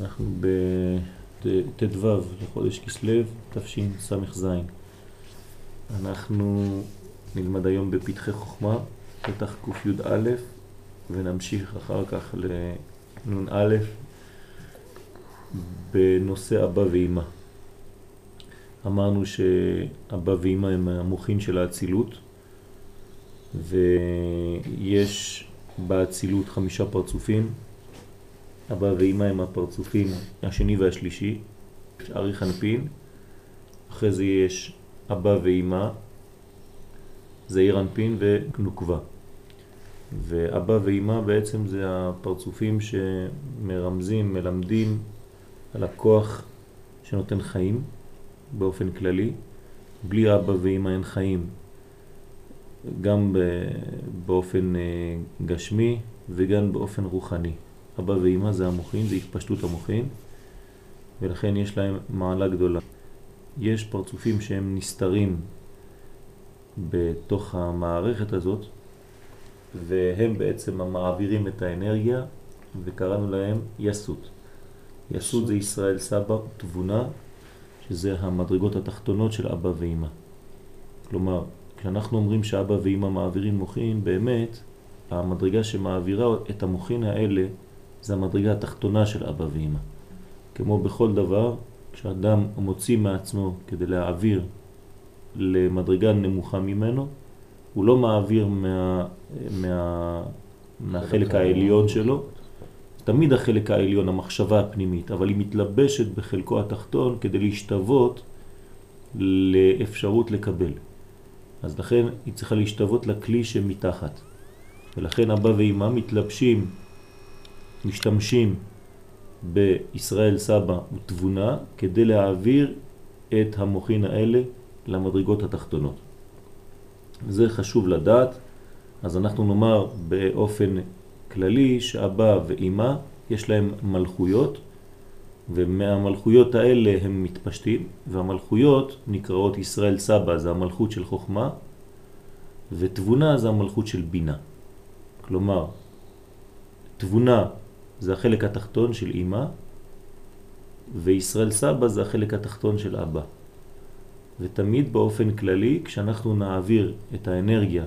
אנחנו בט"ו לחודש כסלו, תשס"ז. אנחנו נלמד היום בפתחי חוכמה, פתח קי"א, ונמשיך אחר כך לנ"א בנושא אבא ואמא. אמרנו שאבא ואמא הם המוחין של האצילות, ויש באצילות חמישה פרצופים, אבא ואמא הם הפרצופים השני והשלישי, יש ארי חנפין, אחרי זה יש אבא ואמא, זעיר אנפין ונוקבה. ואבא ואמא בעצם זה הפרצופים שמרמזים, מלמדים על הכוח שנותן חיים באופן כללי. בלי אבא ואמא אין חיים, גם באופן אה, גשמי וגם באופן רוחני. אבא ואמא זה המוחין, זה התפשטות המוחין, ולכן יש להם מעלה גדולה. יש פרצופים שהם נסתרים בתוך המערכת הזאת, והם בעצם המעבירים את האנרגיה, וקראנו להם יסות. יסות זה ישראל סבא, תבונה, שזה המדרגות התחתונות של אבא ואמא. כלומר, כשאנחנו אומרים שאבא ואמא מעבירים מוחין, באמת, המדרגה שמעבירה את המוחין האלה זה המדרגה התחתונה של אבא ואמא. כמו בכל דבר, כשאדם מוציא מעצמו כדי להעביר למדרגה נמוכה ממנו, הוא לא מעביר מה, מה, מהחלק העליון שלו, תמיד החלק העליון, המחשבה הפנימית, אבל היא מתלבשת בחלקו התחתון כדי להשתוות לאפשרות לקבל. אז לכן היא צריכה להשתוות לכלי שמתחת. ולכן אבא ואמא מתלבשים משתמשים בישראל סבא ותבונה כדי להעביר את המוחין האלה למדרגות התחתונות. זה חשוב לדעת, אז אנחנו נאמר באופן כללי שאבא ואימא יש להם מלכויות, ומהמלכויות האלה הם מתפשטים, והמלכויות נקראות ישראל סבא, זה המלכות של חוכמה, ותבונה זה המלכות של בינה. כלומר, תבונה זה החלק התחתון של אמא, וישראל סבא זה החלק התחתון של אבא. ותמיד באופן כללי, כשאנחנו נעביר את האנרגיה,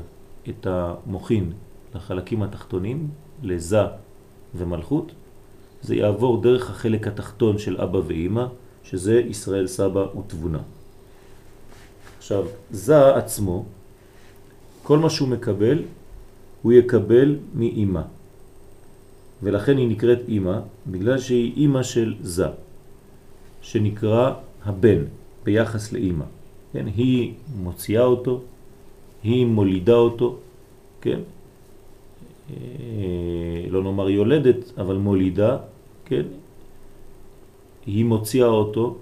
את המוחין, לחלקים התחתונים, לזה ומלכות, זה יעבור דרך החלק התחתון של אבא ואמא, שזה ישראל סבא ותבונה. עכשיו, זה עצמו, כל מה שהוא מקבל, הוא יקבל מאמא. ולכן היא נקראת אימא, בגלל שהיא אימא של זה, שנקרא הבן ביחס לאימא. כן? היא מוציאה אותו, היא מולידה אותו, כן? אה, לא נאמר יולדת, אבל מולידה, כן? היא מוציאה אותו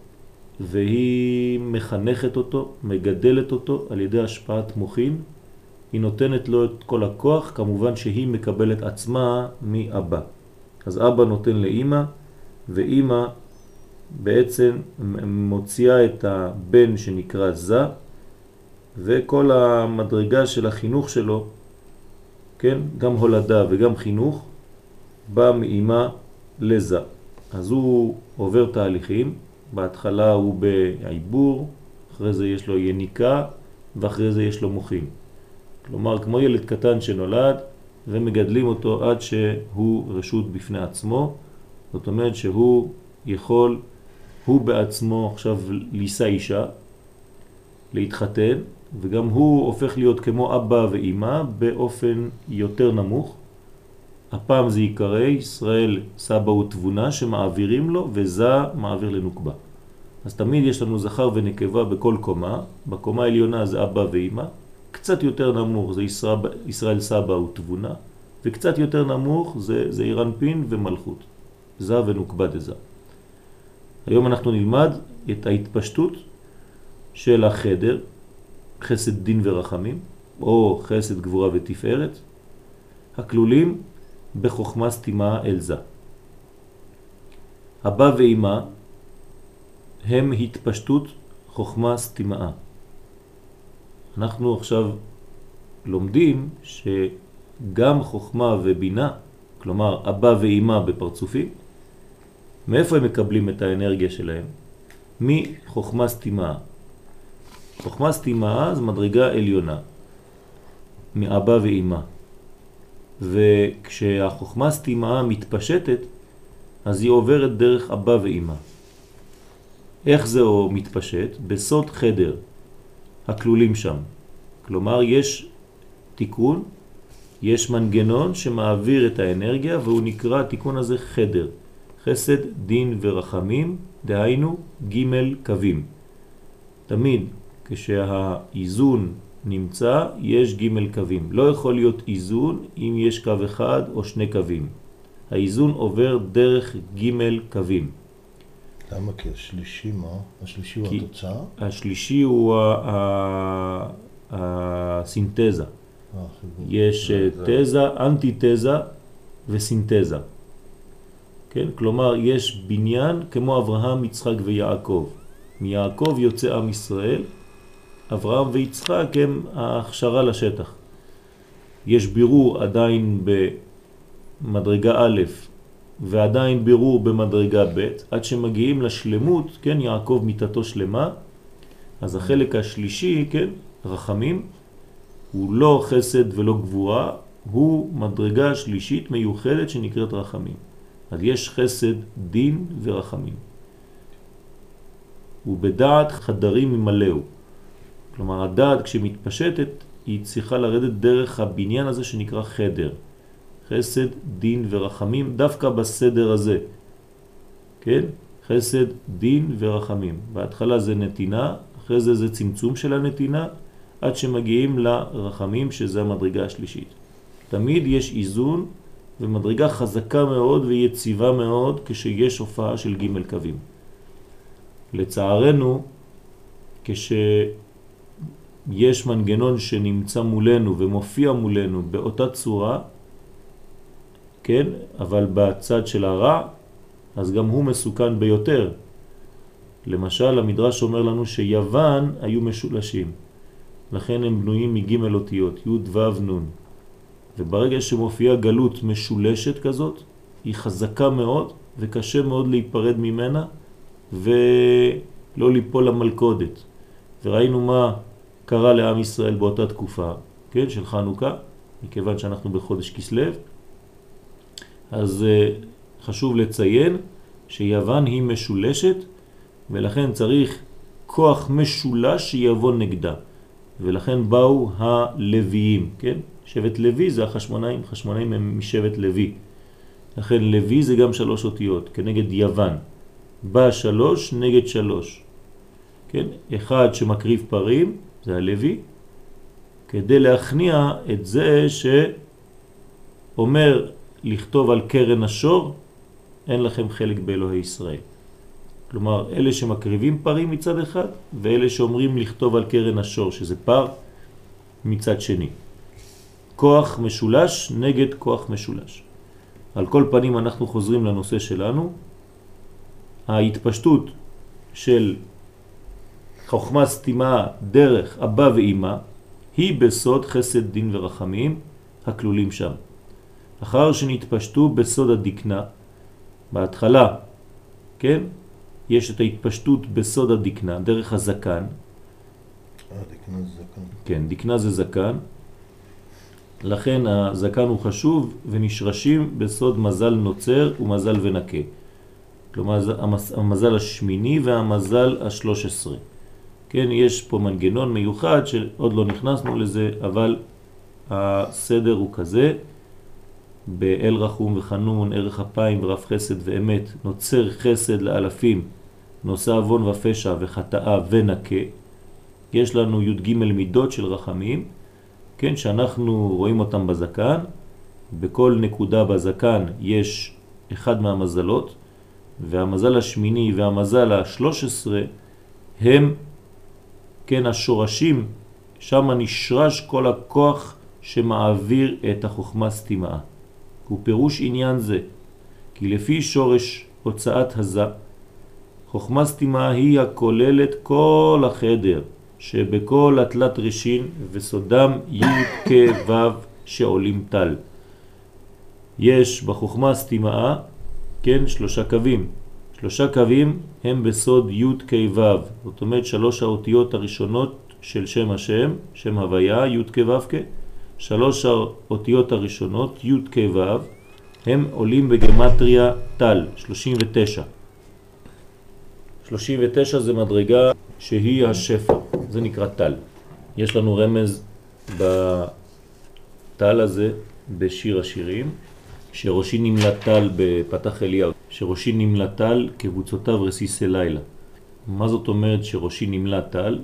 והיא מחנכת אותו, מגדלת אותו על ידי השפעת מוחין, היא נותנת לו את כל הכוח, כמובן שהיא מקבלת עצמה מאבא. אז אבא נותן לאימא, ואימא בעצם מוציאה את הבן שנקרא זה, וכל המדרגה של החינוך שלו, כן, גם הולדה וגם חינוך, בא מאימא לזה. אז הוא עובר תהליכים, בהתחלה הוא בעיבור, אחרי זה יש לו יניקה, ואחרי זה יש לו מוחים. כלומר, כמו ילד קטן שנולד ומגדלים אותו עד שהוא רשות בפני עצמו, זאת אומרת שהוא יכול, הוא בעצמו עכשיו לישא אישה, להתחתן, וגם הוא הופך להיות כמו אבא ואימא באופן יותר נמוך. הפעם זה יקרא ישראל סבא ותבונה שמעבירים לו וזה מעביר לנוקבה. אז תמיד יש לנו זכר ונקבה בכל קומה, בקומה העליונה זה אבא ואימא, קצת יותר נמוך זה ישראל, ישראל סבא ותבונה, וקצת יותר נמוך זה, זה אירנפין ומלכות, זה ונוקבד זה. היום אנחנו נלמד את ההתפשטות של החדר, חסד דין ורחמים, או חסד גבורה ותפארת, הכלולים בחוכמה סתימה אל זה. אבא ואימא הם התפשטות חוכמה סתימה. אנחנו עכשיו לומדים שגם חוכמה ובינה, כלומר אבא ואימא בפרצופים, מאיפה הם מקבלים את האנרגיה שלהם? מחוכמה סתימה. חוכמה סתימה זה מדרגה עליונה, מאבא ואימא. וכשהחוכמה סתימה מתפשטת, אז היא עוברת דרך אבא ואימא. איך זה מתפשט? בסוד חדר, הכלולים שם. כלומר, יש תיקון, יש מנגנון שמעביר את האנרגיה והוא נקרא, התיקון הזה חדר. חסד, דין ורחמים, דהיינו ג' קווים. תמיד כשהאיזון נמצא, יש ג' קווים. לא יכול להיות איזון אם יש קו אחד או שני קווים. האיזון עובר דרך ג' קווים. למה? כי השלישי מה? השלישי הוא התוצאה? השלישי הוא הסינתזה. אה, יש אה, תזה, אנטי-תזה וסינתזה. כן? כלומר, יש בניין כמו אברהם, יצחק ויעקב. מיעקב יוצא עם ישראל, אברהם ויצחק הם ההכשרה לשטח. יש בירור עדיין במדרגה א' ועדיין בירור במדרגה ב', עד שמגיעים לשלמות, כן, יעקב מיטתו שלמה, אז החלק השלישי, כן, רחמים, הוא לא חסד ולא גבורה, הוא מדרגה שלישית מיוחדת שנקראת רחמים. אז יש חסד, דין ורחמים. ובדעת חדרים ממלאו. כלומר, הדעת כשמתפשטת, היא צריכה לרדת דרך הבניין הזה שנקרא חדר. חסד, דין ורחמים, דווקא בסדר הזה. כן? חסד, דין ורחמים. בהתחלה זה נתינה, אחרי זה זה צמצום של הנתינה, עד שמגיעים לרחמים, שזה המדרגה השלישית. תמיד יש איזון ומדרגה חזקה מאוד ויציבה מאוד כשיש הופעה של ג' קווים. לצערנו, כשיש מנגנון שנמצא מולנו ומופיע מולנו באותה צורה, כן, אבל בצד של הרע, אז גם הוא מסוכן ביותר. למשל, המדרש אומר לנו שיוון היו משולשים, לכן הם בנויים מג' אותיות, י' ו' נ'. וברגע שמופיעה גלות משולשת כזאת, היא חזקה מאוד וקשה מאוד להיפרד ממנה ולא ליפול למלכודת. וראינו מה קרה לעם ישראל באותה תקופה, כן, של חנוכה, מכיוון שאנחנו בחודש כסלב. אז אה, חשוב לציין שיוון היא משולשת ולכן צריך כוח משולש שיבוא נגדה. ולכן באו הלוויים, כן? שבט לוי זה החשמונאים, חשמונאים הם משבט לוי. לכן לוי זה גם שלוש אותיות, כנגד יוון. בא שלוש נגד שלוש. כן? אחד שמקריב פרים, זה הלוי, כדי להכניע את זה שאומר לכתוב על קרן השור, אין לכם חלק באלוהי ישראל. כלומר, אלה שמקריבים פרים מצד אחד, ואלה שאומרים לכתוב על קרן השור, שזה פר, מצד שני. כוח משולש נגד כוח משולש. על כל פנים אנחנו חוזרים לנושא שלנו. ההתפשטות של חוכמה סתימה דרך אבא ואימא היא בסוד חסד דין ורחמים הכלולים שם. אחר שנתפשטו בסוד הדקנה, בהתחלה, כן, יש את ההתפשטות בסוד הדקנה, דרך הזקן. אה, דקנה זה זקן. כן, דקנה זה זקן. לכן הזקן הוא חשוב ונשרשים בסוד מזל נוצר ומזל ונקה. כלומר המזל השמיני והמזל השלוש עשרה. כן, יש פה מנגנון מיוחד שעוד לא נכנסנו לזה, אבל הסדר הוא כזה, באל רחום וחנון, ערך אפיים ורב חסד ואמת, נוצר חסד לאלפים, נושא אבון ופשע וחטאה ונקה. יש לנו י"ג מידות של רחמים, כן, שאנחנו רואים אותם בזקן, בכל נקודה בזקן יש אחד מהמזלות, והמזל השמיני והמזל השלוש עשרה הם, כן, השורשים, שם נשרש כל הכוח שמעביר את החוכמה סתימה. הוא פירוש עניין זה, כי לפי שורש הוצאת הזה, חוכמה סתימה היא הכוללת כל החדר, שבכל התלת ראשין וסודם י' כ' ו' שעולים טל. יש בחוכמה סתימה, כן, שלושה קווים, שלושה קווים הם בסוד י' כ' ו', זאת אומרת שלוש האותיות הראשונות של שם השם, שם הוויה, י' כ' ו' כ', שלוש האותיות הראשונות, י' כ' הם עולים בגמטריה טל, 39. 39 זה מדרגה שהיא השפע, זה נקרא טל. יש לנו רמז בטל הזה בשיר השירים, שראשי נמלא טל בפתח אליהו, שראשי נמלא טל כבוצותיו רסיסי לילה. מה זאת אומרת שראשי נמלא טל?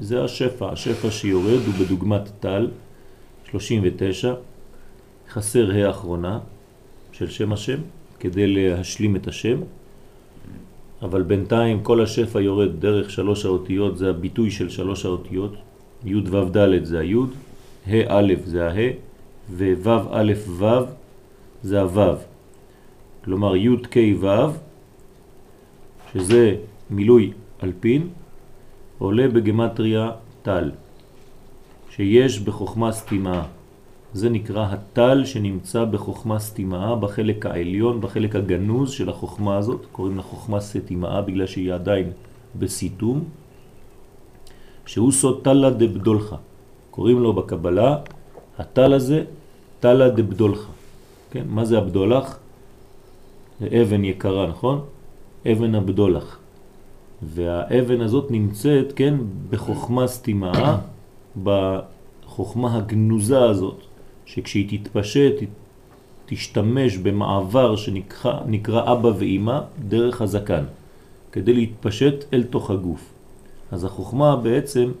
זה השפע, השפע שיורד הוא בדוגמת טל, 39, חסר האחרונה של שם השם, כדי להשלים את השם, אבל בינתיים כל השפע יורד דרך שלוש האותיות, זה הביטוי של שלוש האותיות, י' ו' ד' זה הי', ה' א' זה ה', וו' א' ו' זה הו'. כלומר י' כ' ו', שזה מילוי אלפין, עולה בגמטריה טל, שיש בחוכמה סתימה. זה נקרא הטל שנמצא בחוכמה סתימה, בחלק העליון, בחלק הגנוז של החוכמה הזאת, קוראים לה חוכמה סתימה בגלל שהיא עדיין בסיתום, שהוא סוד טלה דבדולך. קוראים לו בקבלה, הטל הזה, טלה דבדולך. כן, מה זה הבדולח? זה אבן יקרה, נכון? אבן הבדולח. והאבן הזאת נמצאת, כן, בחוכמה סתימה, בחוכמה הגנוזה הזאת, שכשהיא תתפשט, תשתמש במעבר שנקרא אבא ואימא דרך הזקן, כדי להתפשט אל תוך הגוף. אז החוכמה בעצם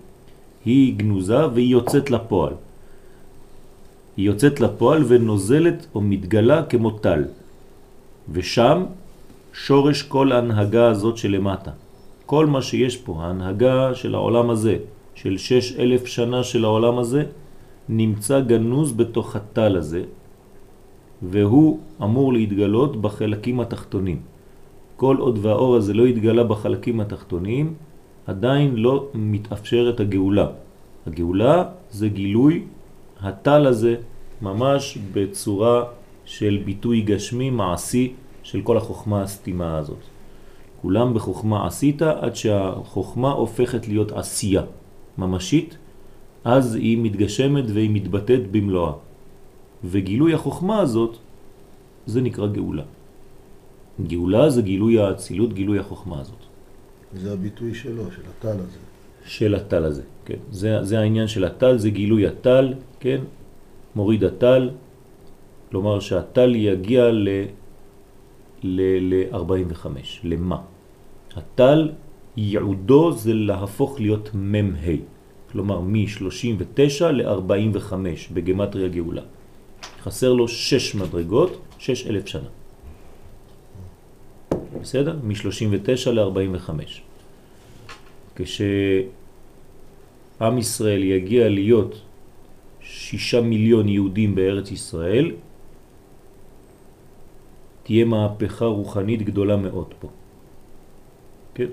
היא גנוזה והיא יוצאת לפועל. היא יוצאת לפועל ונוזלת או מתגלה כמו טל. ושם שורש כל ההנהגה הזאת שלמטה. כל מה שיש פה, ההנהגה של העולם הזה, של שש אלף שנה של העולם הזה, נמצא גנוז בתוך הטל הזה, והוא אמור להתגלות בחלקים התחתונים. כל עוד והאור הזה לא יתגלה בחלקים התחתונים, עדיין לא מתאפשרת הגאולה. הגאולה זה גילוי הטל הזה ממש בצורה של ביטוי גשמי מעשי של כל החוכמה הסתימה הזאת. כולם בחוכמה עשית עד שהחוכמה הופכת להיות עשייה ממשית, אז היא מתגשמת והיא מתבטאת במלואה. וגילוי החוכמה הזאת זה נקרא גאולה. גאולה זה גילוי האצילות, גילוי החוכמה הזאת. זה הביטוי שלו, של הטל הזה. של הטל הזה, כן. זה, זה העניין של הטל, זה גילוי הטל, כן. מוריד הטל, כלומר שהטל יגיע ל... ל-45. למה? הטל ייעודו זה להפוך להיות מ"ה, כלומר מ-39 ל-45 בגמטריה גאולה. חסר לו 6 מדרגות, 6 אלף שנה. בסדר? מ-39 ל-45. כשעם ישראל יגיע להיות שישה מיליון יהודים בארץ ישראל, תהיה מהפכה רוחנית גדולה מאוד פה. כן?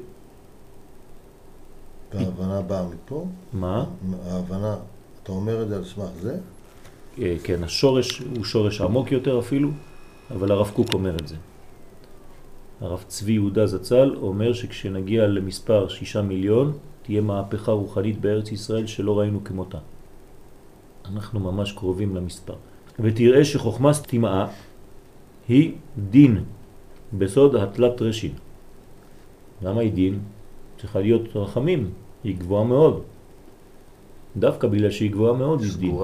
וההבנה באה מפה? מה? ההבנה, אתה אומר את זה על סמך זה? אה, כן, השורש הוא שורש עמוק יותר אפילו, אבל הרב קוק אומר את זה. הרב צבי יהודה זצ"ל אומר שכשנגיע למספר שישה מיליון, תהיה מהפכה רוחנית בארץ ישראל שלא ראינו כמותה. אנחנו ממש קרובים למספר. ותראה שחוכמה סתימה היא דין בסוד התלת רשין. למה היא דין? צריכה להיות רחמים, היא גבוהה מאוד. דווקא בגלל שהיא גבוהה מאוד היא דין.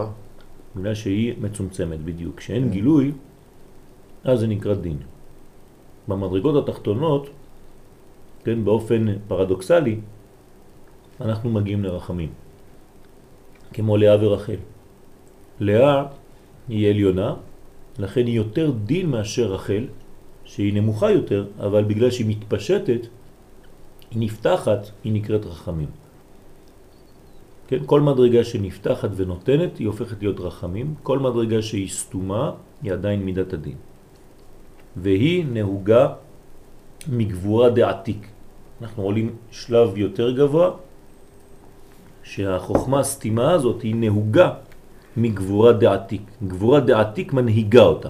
בגלל שהיא מצומצמת בדיוק. כשאין כן. גילוי, אז זה נקרא דין. במדרגות התחתונות, כן, באופן פרדוקסלי, אנחנו מגיעים לרחמים. כמו לאה ורחל. לאה היא עליונה, לכן היא יותר דין מאשר רחל, שהיא נמוכה יותר, אבל בגלל שהיא מתפשטת, היא נפתחת, היא נקראת רחמים. כן? כל מדרגה שנפתחת ונותנת היא הופכת להיות רחמים, כל מדרגה שהיא סתומה היא עדיין מידת הדין. והיא נהוגה מגבורה דעתיק. אנחנו עולים שלב יותר גבוה, שהחוכמה הסתימה הזאת היא נהוגה מגבורה דעתיק. גבורה דעתיק מנהיגה אותה.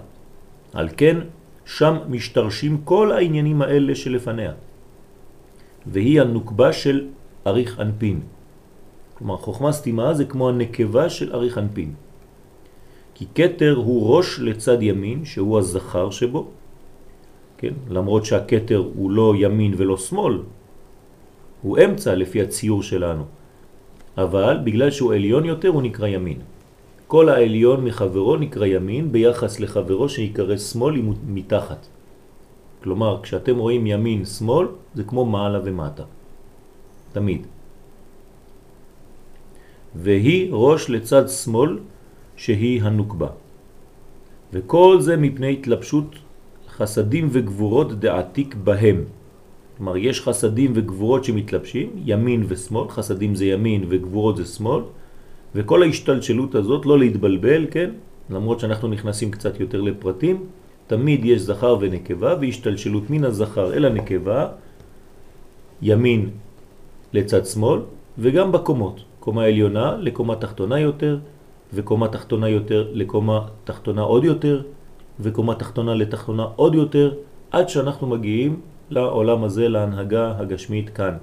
על כן שם משתרשים כל העניינים האלה שלפניה. והיא הנוקבה של אריך אנפין. כלומר, חוכמה סתימה זה כמו הנקבה של אריך אנפין. כי קטר הוא ראש לצד ימין, שהוא הזכר שבו, כן? למרות שהקטר הוא לא ימין ולא שמאל, הוא אמצע לפי הציור שלנו. אבל בגלל שהוא עליון יותר הוא נקרא ימין. כל העליון מחברו נקרא ימין ביחס לחברו שיקרא שמאל מתחת. כלומר, כשאתם רואים ימין שמאל זה כמו מעלה ומטה. תמיד. והיא ראש לצד שמאל שהיא הנוקבה. וכל זה מפני התלבשות חסדים וגבורות דעתיק בהם. כלומר, יש חסדים וגבורות שמתלבשים, ימין ושמאל, חסדים זה ימין וגבורות זה שמאל, וכל ההשתלשלות הזאת, לא להתבלבל, כן? למרות שאנחנו נכנסים קצת יותר לפרטים, תמיד יש זכר ונקבה, והשתלשלות מן הזכר אל הנקבה, ימין לצד שמאל, וגם בקומות, קומה עליונה לקומה תחתונה יותר, וקומה תחתונה יותר לקומה תחתונה עוד יותר, וקומה תחתונה לתחתונה עוד יותר, עד שאנחנו מגיעים לעולם הזה, להנהגה הגשמית כאן.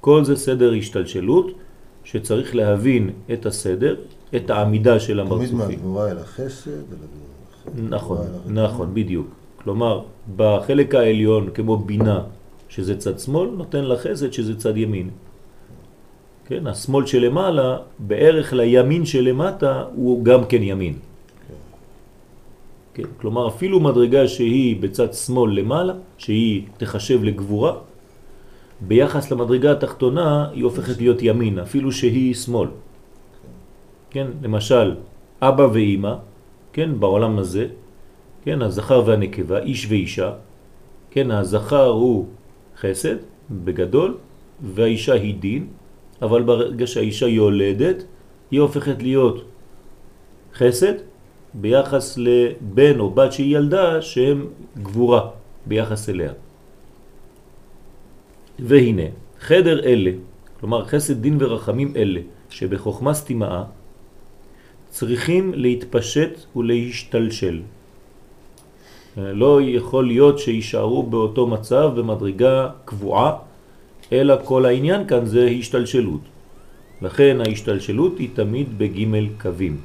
כל זה סדר השתלשלות, שצריך להבין את הסדר, את העמידה של המרצופים. תמיד מהגבורה אל החסד, נכון, נכון, בדיוק. כלומר, בחלק העליון, כמו בינה, שזה צד שמאל, נותן לחסד שזה צד ימין. כן, השמאל שלמעלה, בערך לימין שלמטה, הוא גם כן ימין. כן, כלומר, אפילו מדרגה שהיא בצד שמאל למעלה, שהיא תחשב לגבורה, ביחס למדרגה התחתונה היא הופכת להיות ימין, אפילו שהיא שמאל. כן, למשל, אבא ואימא, כן, בעולם הזה, כן, הזכר והנקבה, איש ואישה, כן, הזכר הוא חסד בגדול, והאישה היא דין, אבל ברגע שהאישה יולדת, היא הופכת להיות חסד ביחס לבן או בת שהיא ילדה שהם גבורה ביחס אליה. והנה, חדר אלה, כלומר חסד דין ורחמים אלה, שבחוכמה סתימאה, צריכים להתפשט ולהשתלשל. לא יכול להיות שישארו באותו מצב במדרגה קבועה, אלא כל העניין כאן זה השתלשלות. לכן ההשתלשלות היא תמיד בג' קווים.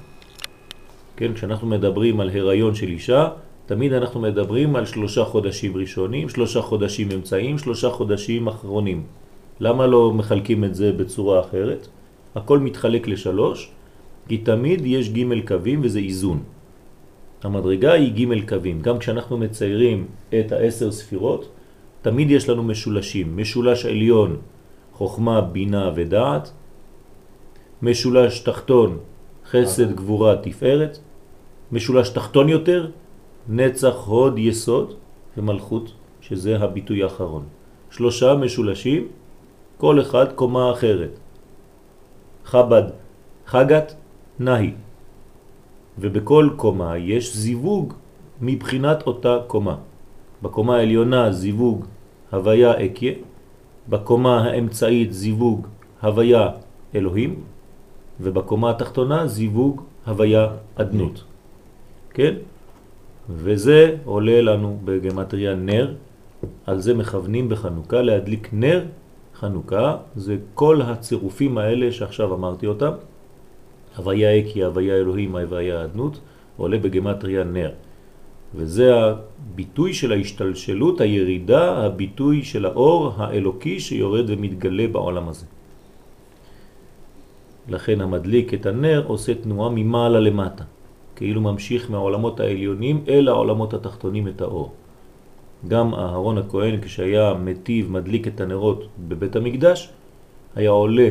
כן, כשאנחנו מדברים על הריון של אישה, תמיד אנחנו מדברים על שלושה חודשים ראשונים, שלושה חודשים אמצעים, שלושה חודשים אחרונים. למה לא מחלקים את זה בצורה אחרת? הכל מתחלק לשלוש, כי תמיד יש ג' קווים וזה איזון. המדרגה היא ג' קווים. גם כשאנחנו מציירים את העשר ספירות, תמיד יש לנו משולשים. משולש עליון, חוכמה, בינה ודעת. משולש תחתון, חסד, גבורה, תפארת. משולש תחתון יותר, נצח, הוד, יסוד ומלכות, שזה הביטוי האחרון. שלושה משולשים, כל אחד קומה אחרת. חבד, חגת, נהי. ובכל קומה יש זיווג מבחינת אותה קומה. בקומה העליונה זיווג הוויה אקיה, בקומה האמצעית זיווג הוויה אלוהים, ובקומה התחתונה זיווג הוויה אדנות. כן? וזה עולה לנו בגמטריה נר, על זה מכוונים בחנוכה להדליק נר חנוכה, זה כל הצירופים האלה שעכשיו אמרתי אותם, הוויה אקי, הוויה אלוהים, הוויה אדנות, עולה בגמטריה נר. וזה הביטוי של ההשתלשלות, הירידה, הביטוי של האור האלוקי שיורד ומתגלה בעולם הזה. לכן המדליק את הנר עושה תנועה ממעלה למטה. כאילו ממשיך מהעולמות העליונים אל העולמות התחתונים את האור. גם אהרון הכהן כשהיה מטיב מדליק את הנרות בבית המקדש, היה עולה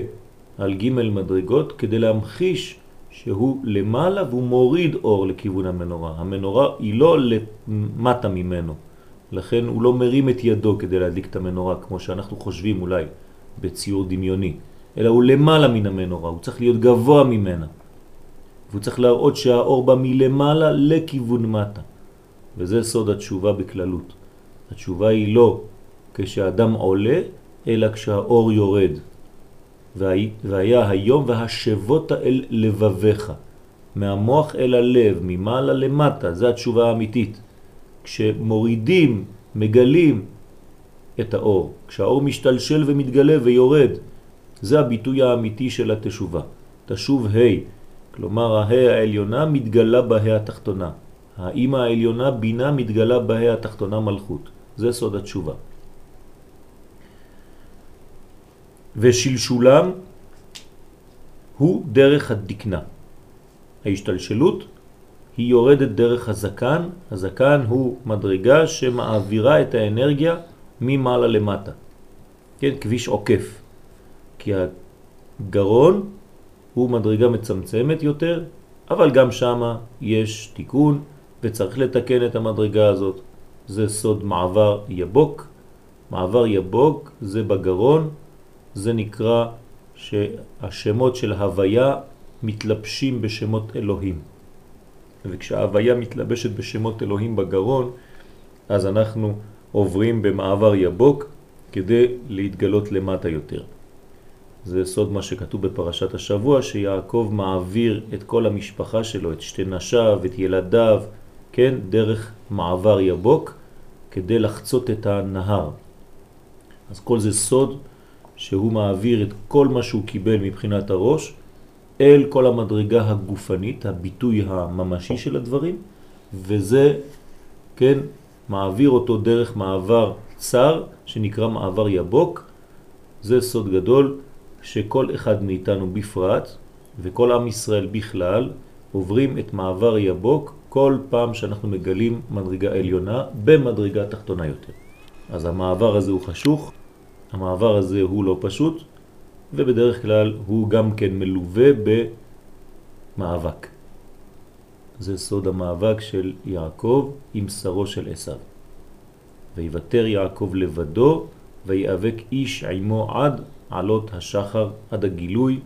על ג' מדרגות כדי להמחיש שהוא למעלה והוא מוריד אור לכיוון המנורה. המנורה היא לא למטה ממנו, לכן הוא לא מרים את ידו כדי להדליק את המנורה כמו שאנחנו חושבים אולי בציור דמיוני, אלא הוא למעלה מן המנורה, הוא צריך להיות גבוה ממנה. והוא צריך להראות שהאור בא מלמעלה לכיוון מטה. וזה סוד התשובה בכללות. התשובה היא לא כשאדם עולה, אלא כשהאור יורד. והיה היום והשבות אל לבביך, מהמוח אל הלב, ממעלה למטה, זה התשובה האמיתית. כשמורידים, מגלים את האור, כשהאור משתלשל ומתגלה ויורד, זה הביטוי האמיתי של התשובה. תשוב ה', כלומר הה העליונה מתגלה בה התחתונה. האמא העליונה בינה מתגלה בה התחתונה מלכות. זה סוד התשובה. ושלשולם הוא דרך הדקנה. ההשתלשלות היא יורדת דרך הזקן, הזקן הוא מדרגה שמעבירה את האנרגיה ממעלה למטה. כן, כביש עוקף. כי הגרון הוא מדרגה מצמצמת יותר, אבל גם שם יש תיקון וצריך לתקן את המדרגה הזאת. זה סוד מעבר יבוק. מעבר יבוק זה בגרון, זה נקרא שהשמות של הוויה מתלבשים בשמות אלוהים. וכשההוויה מתלבשת בשמות אלוהים בגרון, אז אנחנו עוברים במעבר יבוק כדי להתגלות למטה יותר. זה סוד מה שכתוב בפרשת השבוע, שיעקב מעביר את כל המשפחה שלו, את שתי נשיו, את ילדיו, כן, דרך מעבר יבוק, כדי לחצות את הנהר. אז כל זה סוד שהוא מעביר את כל מה שהוא קיבל מבחינת הראש אל כל המדרגה הגופנית, הביטוי הממשי של הדברים, וזה, כן, מעביר אותו דרך מעבר צר, שנקרא מעבר יבוק. זה סוד גדול שכל אחד מאיתנו בפרט, וכל עם ישראל בכלל, עוברים את מעבר יבוק כל פעם שאנחנו מגלים מדרגה עליונה במדרגה תחתונה יותר. אז המעבר הזה הוא חשוך, המעבר הזה הוא לא פשוט, ובדרך כלל הוא גם כן מלווה במאבק. זה סוד המאבק של יעקב עם שרו של עשיו. ויוותר יעקב לבדו ויאבק איש עמו עד עלות השחר, עד הגילוי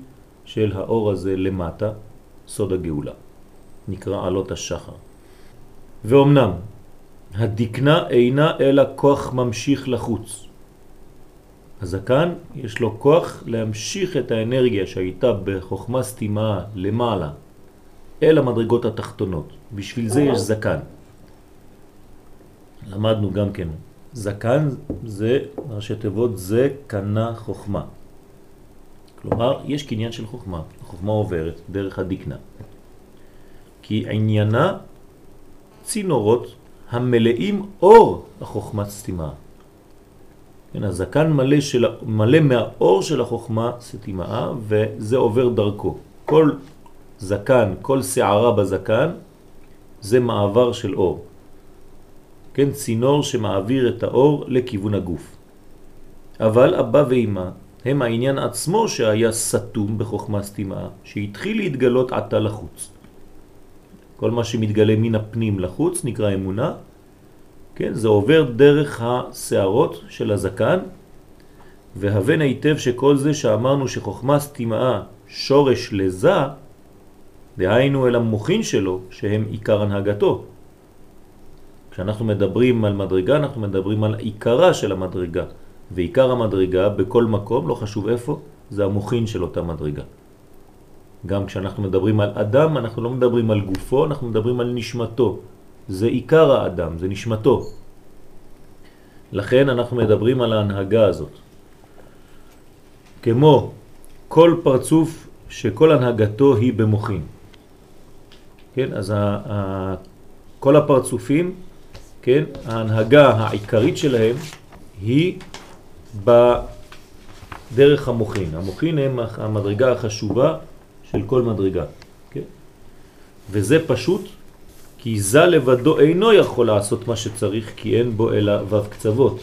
של האור הזה למטה, סוד הגאולה. נקרא עלות השחר. ואומנם, הדקנה אינה אלא כוח ממשיך לחוץ. הזקן יש לו כוח להמשיך את האנרגיה שהייתה בחוכמה סתימה למעלה אל המדרגות התחתונות. בשביל זה יש זקן. למדנו גם כן, זקן זה ראשי תיבות זה קנה חוכמה. כלומר, יש קניין של חוכמה. החוכמה עוברת דרך הדקנה. כי עניינה צינורות המלאים אור החוכמת סתימה. כן, הזקן מלא, של, מלא מהאור של החוכמה סתימה, וזה עובר דרכו. כל זקן, כל שערה בזקן, זה מעבר של אור. כן, צינור שמעביר את האור לכיוון הגוף. אבל אבא ואמא הם העניין עצמו שהיה סתום בחוכמה סתימה, שהתחיל להתגלות עתה לחוץ. כל מה שמתגלה מן הפנים לחוץ נקרא אמונה, כן? זה עובר דרך השערות של הזקן, והבן היטב שכל זה שאמרנו שחוכמה סתימה שורש לזה, דהיינו אל המוחין שלו, שהם עיקר הנהגתו. כשאנחנו מדברים על מדרגה, אנחנו מדברים על עיקרה של המדרגה. ועיקר המדרגה בכל מקום, לא חשוב איפה, זה המוחין של אותה מדרגה. גם כשאנחנו מדברים על אדם, אנחנו לא מדברים על גופו, אנחנו מדברים על נשמתו. זה עיקר האדם, זה נשמתו. לכן אנחנו מדברים על ההנהגה הזאת. כמו כל פרצוף שכל הנהגתו היא במוחין. כן, אז כל הפרצופים, כן, ההנהגה העיקרית שלהם היא בדרך המוחין. המוחין הם המדרגה החשובה של כל מדרגה. כן? וזה פשוט כי זה לבדו אינו יכול לעשות מה שצריך כי אין בו אלא וו קצוות.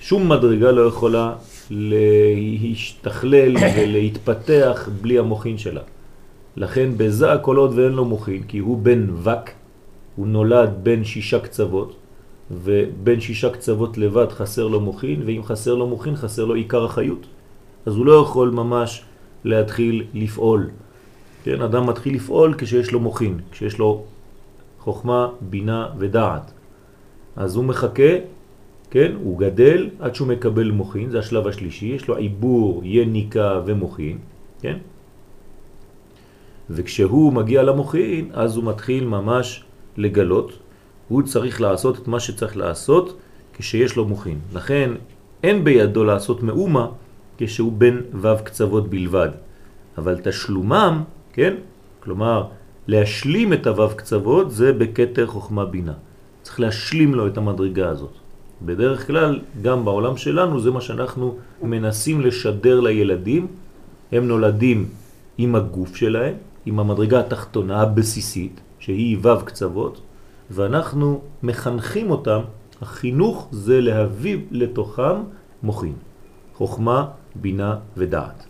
שום מדרגה לא יכולה להשתכלל ולהתפתח בלי המוחין שלה. לכן בזה כל עוד ואין לו מוחין, כי הוא בן וק, הוא נולד בין שישה קצוות, ובין שישה קצוות לבד חסר לו מוחין, ואם חסר לו מוחין חסר לו עיקר החיות. אז הוא לא יכול ממש להתחיל לפעול. כן, אדם מתחיל לפעול כשיש לו מוחין, כשיש לו חוכמה, בינה ודעת. אז הוא מחכה, כן, הוא גדל עד שהוא מקבל מוחין, זה השלב השלישי, יש לו עיבור, יניקה ומוחין, כן? וכשהוא מגיע למוחין, אז הוא מתחיל ממש לגלות, הוא צריך לעשות את מה שצריך לעשות כשיש לו מוכין. לכן אין בידו לעשות מאומה כשהוא בן ו' קצוות בלבד. אבל תשלומם, כן? כלומר, להשלים את הו' קצוות זה בקטר חוכמה בינה. צריך להשלים לו את המדרגה הזאת. בדרך כלל, גם בעולם שלנו, זה מה שאנחנו מנסים לשדר לילדים. הם נולדים עם הגוף שלהם, עם המדרגה התחתונה הבסיסית, שהיא ו' קצוות, ואנחנו מחנכים אותם, החינוך זה להביא לתוכם מוחין, חוכמה, בינה ודעת.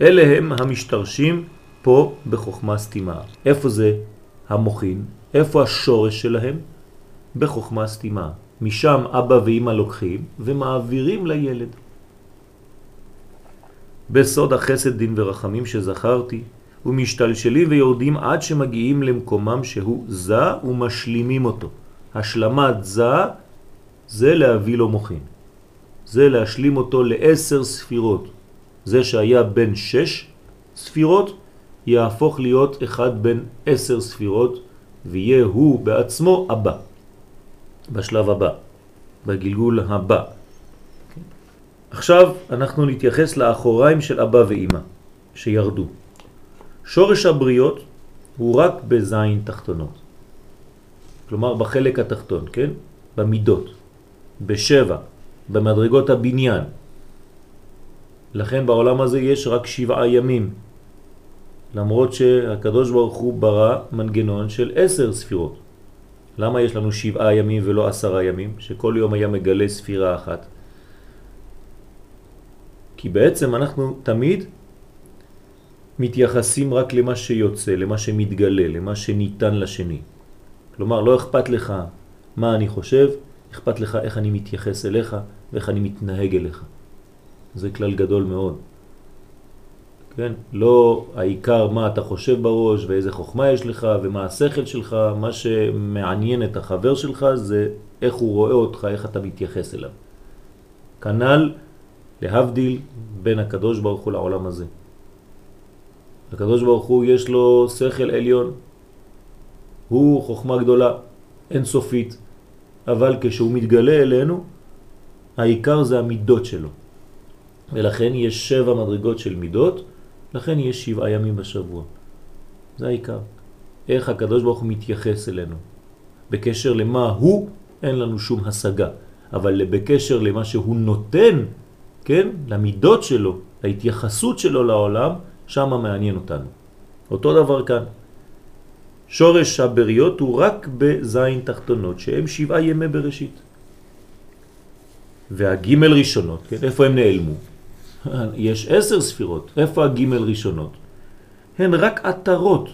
אלה הם המשתרשים פה בחוכמה סתימה. איפה זה המוחין? איפה השורש שלהם? בחוכמה סתימה. משם אבא ואמא לוקחים ומעבירים לילד. בסוד החסד דין ורחמים שזכרתי, ומשתלשלים ויורדים עד שמגיעים למקומם שהוא זה ומשלימים אותו. השלמת זה זה להביא לו מוכין. זה להשלים אותו לעשר ספירות. זה שהיה בין שש ספירות יהפוך להיות אחד בין עשר ספירות ויהיה הוא בעצמו הבא. בשלב הבא, בגלגול הבא. עכשיו אנחנו נתייחס לאחוריים של אבא ואימא שירדו. שורש הבריות הוא רק בזין תחתונות. כלומר בחלק התחתון, כן? במידות, בשבע, במדרגות הבניין. לכן בעולם הזה יש רק שבעה ימים, למרות שהקדוש ברוך הוא ברא מנגנון של עשר ספירות. למה יש לנו שבעה ימים ולא עשרה ימים? שכל יום היה מגלה ספירה אחת. כי בעצם אנחנו תמיד מתייחסים רק למה שיוצא, למה שמתגלה, למה שניתן לשני. כלומר, לא אכפת לך מה אני חושב, אכפת לך איך אני מתייחס אליך ואיך אני מתנהג אליך. זה כלל גדול מאוד. כן? לא העיקר מה אתה חושב בראש ואיזה חוכמה יש לך ומה השכל שלך, מה שמעניין את החבר שלך זה איך הוא רואה אותך, איך אתה מתייחס אליו. כנ"ל להבדיל בין הקדוש ברוך הוא לעולם הזה. הקדוש ברוך הוא יש לו שכל עליון, הוא חוכמה גדולה, אינסופית, אבל כשהוא מתגלה אלינו, העיקר זה המידות שלו. ולכן יש שבע מדרגות של מידות, לכן יש שבעה ימים בשבוע. זה העיקר. איך הקדוש ברוך הוא מתייחס אלינו. בקשר למה הוא, אין לנו שום השגה. אבל בקשר למה שהוא נותן, כן, למידות שלו, להתייחסות שלו לעולם, שם מעניין אותנו. אותו דבר כאן. שורש הבריות הוא רק בזין תחתונות, שהם שבעה ימי בראשית. והגימל ראשונות, כן, איפה הם נעלמו? יש עשר ספירות, איפה הגימל ראשונות? הן רק עטרות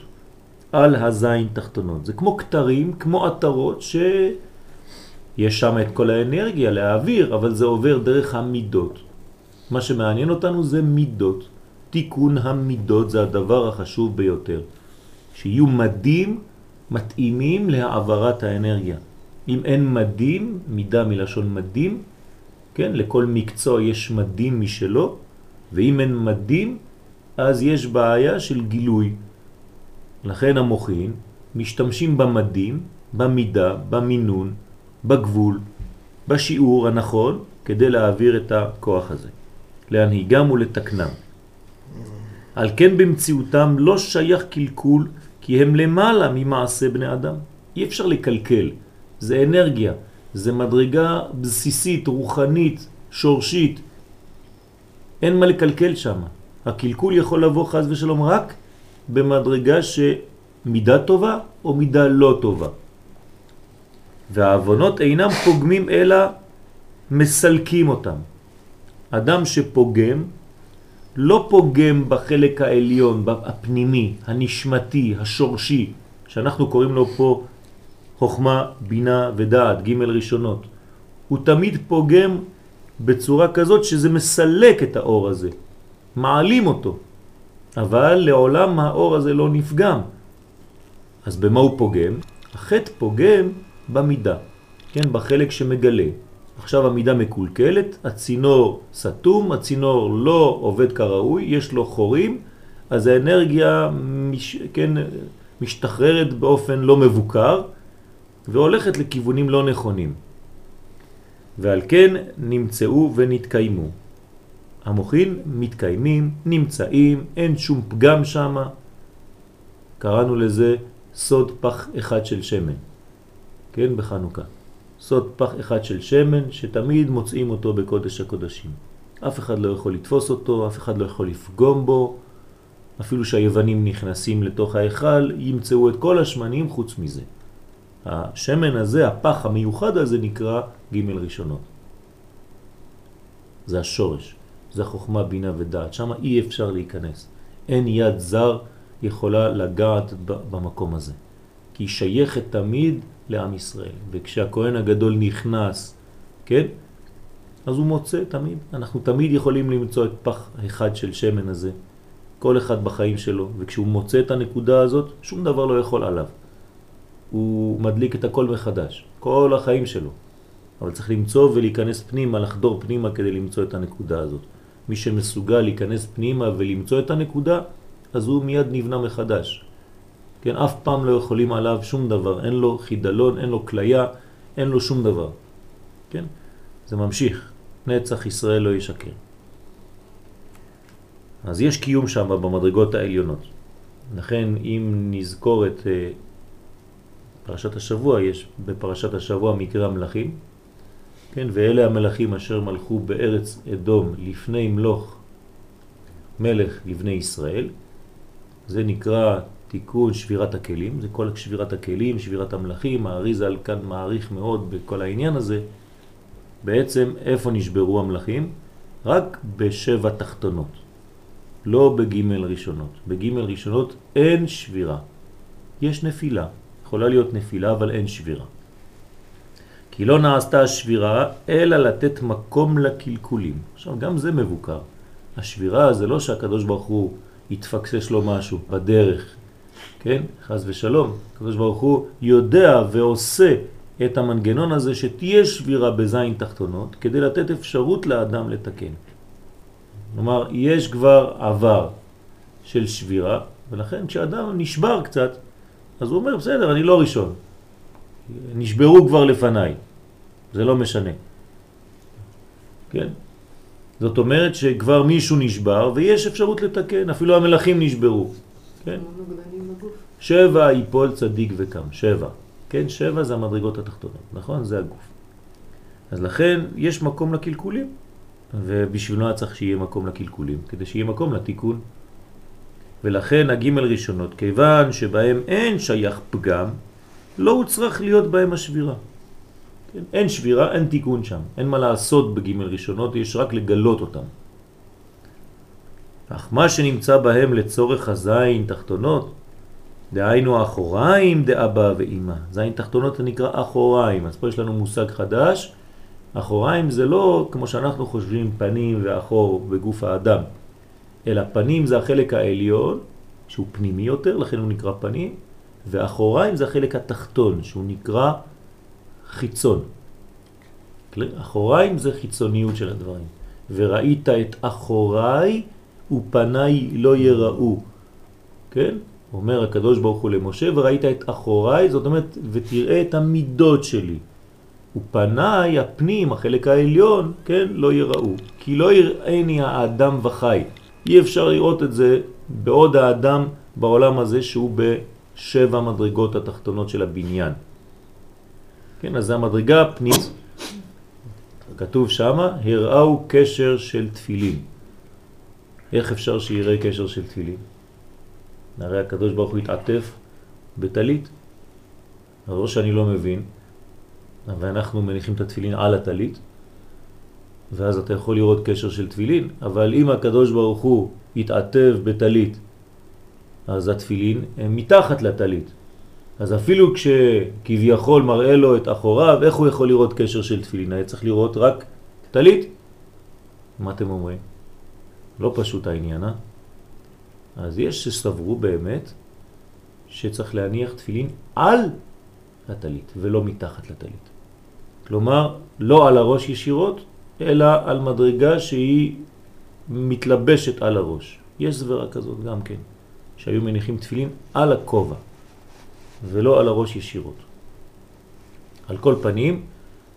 על הזין תחתונות. זה כמו כתרים, כמו עטרות שיש שם את כל האנרגיה להעביר, אבל זה עובר דרך המידות. מה שמעניין אותנו זה מידות. תיקון המידות זה הדבר החשוב ביותר. שיהיו מדים מתאימים להעברת האנרגיה. אם אין מדים, מידה מלשון מדים, כן, לכל מקצוע יש מדים משלו, ואם אין מדים, אז יש בעיה של גילוי. לכן המוחין משתמשים במדים, במידה, במינון, בגבול, בשיעור הנכון, כדי להעביר את הכוח הזה, להנהיגם ולתקנם. על כן במציאותם לא שייך קלקול, כי הם למעלה ממעשה בני אדם. אי אפשר לקלקל, זה אנרגיה, זה מדרגה בסיסית, רוחנית, שורשית. אין מה לקלקל שם. הקלקול יכול לבוא חז ושלום רק במדרגה שמידה טובה או מידה לא טובה. והעוונות אינם פוגמים אלא מסלקים אותם. אדם שפוגם לא פוגם בחלק העליון, הפנימי, הנשמתי, השורשי, שאנחנו קוראים לו פה חוכמה, בינה ודעת, ג' ראשונות. הוא תמיד פוגם בצורה כזאת שזה מסלק את האור הזה, מעלים אותו, אבל לעולם האור הזה לא נפגם. אז במה הוא פוגם? החטא פוגם במידה, כן, בחלק שמגלה. עכשיו המידה מקולקלת, הצינור סתום, הצינור לא עובד כראוי, יש לו חורים, אז האנרגיה מש, כן, משתחררת באופן לא מבוקר, והולכת לכיוונים לא נכונים. ועל כן נמצאו ונתקיימו. המוחין מתקיימים, נמצאים, אין שום פגם שם. קראנו לזה סוד פח אחד של שמן, כן, בחנוכה. סוד פח אחד של שמן שתמיד מוצאים אותו בקודש הקודשים. אף אחד לא יכול לתפוס אותו, אף אחד לא יכול לפגום בו, אפילו שהיוונים נכנסים לתוך ההיכל, ימצאו את כל השמנים חוץ מזה. השמן הזה, הפח המיוחד הזה, נקרא ג' ראשונות. זה השורש, זה החוכמה, בינה ודעת. שם אי אפשר להיכנס. אין יד זר יכולה לגעת במקום הזה. כי היא שייכת תמיד לעם ישראל. וכשהכהן הגדול נכנס, כן? אז הוא מוצא תמיד. אנחנו תמיד יכולים למצוא את פח אחד של שמן הזה, כל אחד בחיים שלו, וכשהוא מוצא את הנקודה הזאת, שום דבר לא יכול עליו. הוא מדליק את הכל מחדש, כל החיים שלו. אבל צריך למצוא ולהיכנס פנימה, לחדור פנימה כדי למצוא את הנקודה הזאת. מי שמסוגל להיכנס פנימה ולמצוא את הנקודה, אז הוא מיד נבנה מחדש. כן, אף פעם לא יכולים עליו שום דבר, אין לו חידלון, אין לו כליה, אין לו שום דבר. כן? זה ממשיך, נצח ישראל לא ישקר. אז יש קיום שם במדרגות העליונות. לכן אם נזכור את אה, פרשת השבוע, יש בפרשת השבוע מקרה המלאכים, כן, ואלה המלאכים אשר מלכו בארץ אדום לפני מלוך מלך לבני ישראל, זה נקרא תיקון שבירת הכלים, זה כל שבירת הכלים, שבירת המלאכים, האריזל כאן מעריך מאוד בכל העניין הזה. בעצם איפה נשברו המלאכים? רק בשבע תחתונות, לא בגימל ראשונות. בגימל ראשונות אין שבירה, יש נפילה, יכולה להיות נפילה אבל אין שבירה. כי לא נעשתה השבירה אלא לתת מקום לקלקולים. עכשיו גם זה מבוקר. השבירה זה לא שהקדוש ברוך הוא יתפקסש לו משהו בדרך, כן? חז ושלום. הקדוש ברוך הוא יודע ועושה את המנגנון הזה שתהיה שבירה בזין תחתונות כדי לתת אפשרות לאדם לתקן. כלומר, יש כבר עבר של שבירה, ולכן כשאדם נשבר קצת, אז הוא אומר, בסדר, אני לא ראשון. נשברו כבר לפניי, זה לא משנה. כן? זאת אומרת שכבר מישהו נשבר ויש אפשרות לתקן, אפילו המלאכים נשברו. כן? שבע יפול צדיק וקם, שבע. כן, שבע זה המדרגות התחתונות, נכון? זה הגוף. אז לכן יש מקום לקלקולים, ובשבילו צריך שיהיה מקום לקלקולים, כדי שיהיה מקום לתיקון. ולכן הגימל ראשונות, כיוון שבהם אין שייך פגם, לא הוא צריך להיות בהם השבירה. כן? אין שבירה, אין תיקון שם. אין מה לעשות בגימל ראשונות, יש רק לגלות אותם. אך מה שנמצא בהם לצורך הזין תחתונות, דהיינו אחוריים דאבא ואימא. זין תחתונות נקרא אחוריים, אז פה יש לנו מושג חדש. אחוריים זה לא כמו שאנחנו חושבים פנים ואחור בגוף האדם, אלא פנים זה החלק העליון, שהוא פנימי יותר, לכן הוא נקרא פנים, ואחוריים זה החלק התחתון, שהוא נקרא חיצון. אחוריים זה חיצוניות של הדברים. וראית את אחוריי ופניי לא יראו. כן? אומר הקדוש ברוך הוא למשה, וראית את אחוריי, זאת אומרת, ותראה את המידות שלי. ופניי, הפנים, החלק העליון, כן, לא יראו. כי לא יראיני האדם וחי. אי אפשר לראות את זה בעוד האדם בעולם הזה שהוא בשבע מדרגות התחתונות של הבניין. כן, אז זה המדרגה הפנית. כתוב שמה, הראו קשר של תפילין. איך אפשר שיראה קשר של תפילין? הרי הקדוש ברוך הוא התעטף בטלית. אז או שאני לא מבין, ואנחנו מניחים את התפילין על הטלית, ואז אתה יכול לראות קשר של תפילין, אבל אם הקדוש ברוך הוא יתעטף בטלית, אז התפילין הם מתחת לטלית. אז אפילו כשכביכול מראה לו את אחוריו, איך הוא יכול לראות קשר של תפילין? היה צריך לראות רק טלית. מה אתם אומרים? לא פשוט העניין, אה? אז יש שסברו באמת שצריך להניח תפילין על הטלית ולא מתחת לטלית. כלומר, לא על הראש ישירות, אלא על מדרגה שהיא מתלבשת על הראש. יש סברה כזאת גם כן, שהיו מניחים תפילין על הכובע ולא על הראש ישירות. על כל פנים,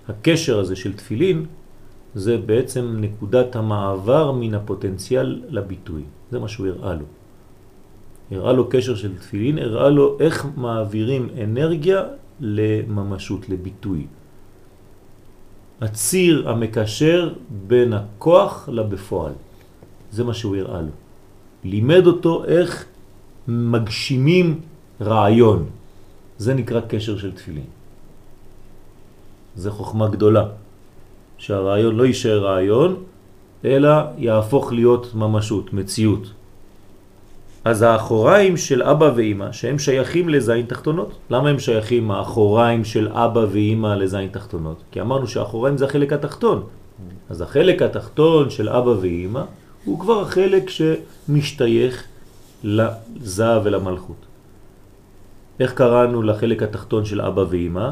הקשר הזה של תפילין זה בעצם נקודת המעבר מן הפוטנציאל לביטוי. זה מה שהוא הראה לו. הראה לו קשר של תפילין, הראה לו איך מעבירים אנרגיה לממשות, לביטוי. הציר המקשר בין הכוח לבפועל. זה מה שהוא הראה לו. לימד אותו איך מגשימים רעיון. זה נקרא קשר של תפילין. זה חוכמה גדולה, שהרעיון לא יישאר רעיון, אלא יהפוך להיות ממשות, מציאות. אז האחוריים של אבא ואימא, שהם שייכים לזין תחתונות. למה הם שייכים האחוריים של אבא ואימא לזין תחתונות? כי אמרנו שהאחוריים זה החלק התחתון. אז החלק התחתון של אבא ואימא הוא כבר החלק שמשתייך לזה ולמלכות. איך קראנו לחלק התחתון של אבא ואימא?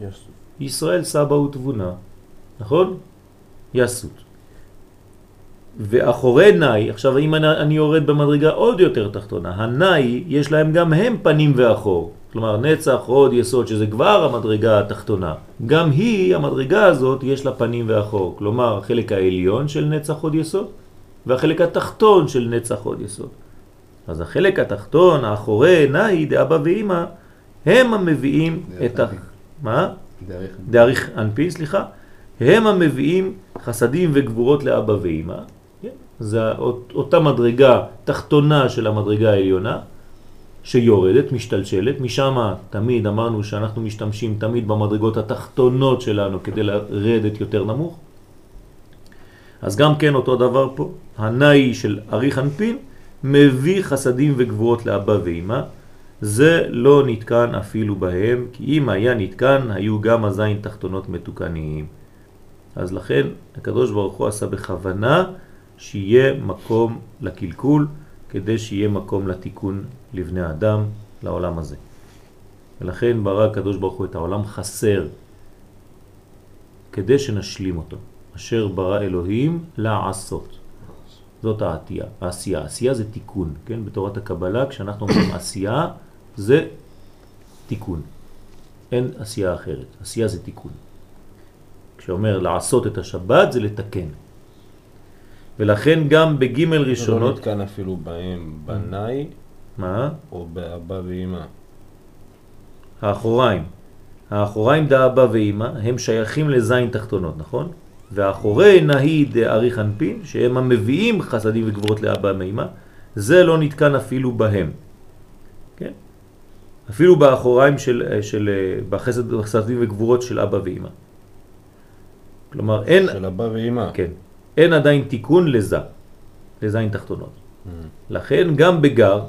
יסות. ישראל סבא ותבונה, נכון? יסות. ואחורי נאי, עכשיו אם אני, אני יורד במדרגה עוד יותר תחתונה, הנאי יש להם גם הם פנים ואחור, כלומר נצח, עוד יסוד, שזה כבר המדרגה התחתונה. גם היא, המדרגה הזאת, יש לה פנים ואחור, כלומר החלק העליון של נצח עוד יסוד, והחלק התחתון של נצח עוד יסוד. אז החלק התחתון, האחורי נאי, דאבא ואימא, הם המביאים את ה... מה? דאריך אנפין, סליחה, הם המביאים חסדים וגבורות לאבא ואימא. כן? זה אות- אותה מדרגה תחתונה של המדרגה העליונה, שיורדת, משתלשלת, משם תמיד אמרנו שאנחנו משתמשים תמיד במדרגות התחתונות שלנו כדי לרדת יותר נמוך. אז גם כן אותו דבר פה, הנאי של אריך אנפין מביא חסדים וגבורות לאבא ואימא, זה לא נתקן אפילו בהם, כי אם היה נתקן, היו גם הזין תחתונות מתוקניים. אז לכן הקדוש ברוך הוא עשה בכוונה שיהיה מקום לקלקול, כדי שיהיה מקום לתיקון לבני אדם, לעולם הזה. ולכן ברא הקדוש ברוך הוא את העולם חסר, כדי שנשלים אותו. אשר ברא אלוהים לעשות. זאת העשייה. העשייה. עשייה זה תיקון, כן? בתורת הקבלה, כשאנחנו אומרים עשייה, זה תיקון. אין עשייה אחרת. עשייה זה תיקון. כשאומר לעשות את השבת זה לתקן. ולכן גם בגימל לא ראשונות, נתקן אפילו בהם בנאי מה? או באבא ואמא. האחוריים. האחוריים דאבא ואימא הם שייכים לזין תחתונות, נכון? והאחורי נהי דאריך אנפין, שהם המביאים חסדים וגבורות לאבא ואימא, זה לא נתקן אפילו בהם. כן? אפילו באחוריים של, של בחסד חסדים וגבורות של אבא ואימא. כלומר, אין, של אבא ואמא. כן, אין עדיין תיקון לזה, לזין תחתונות. Mm. לכן גם בגר,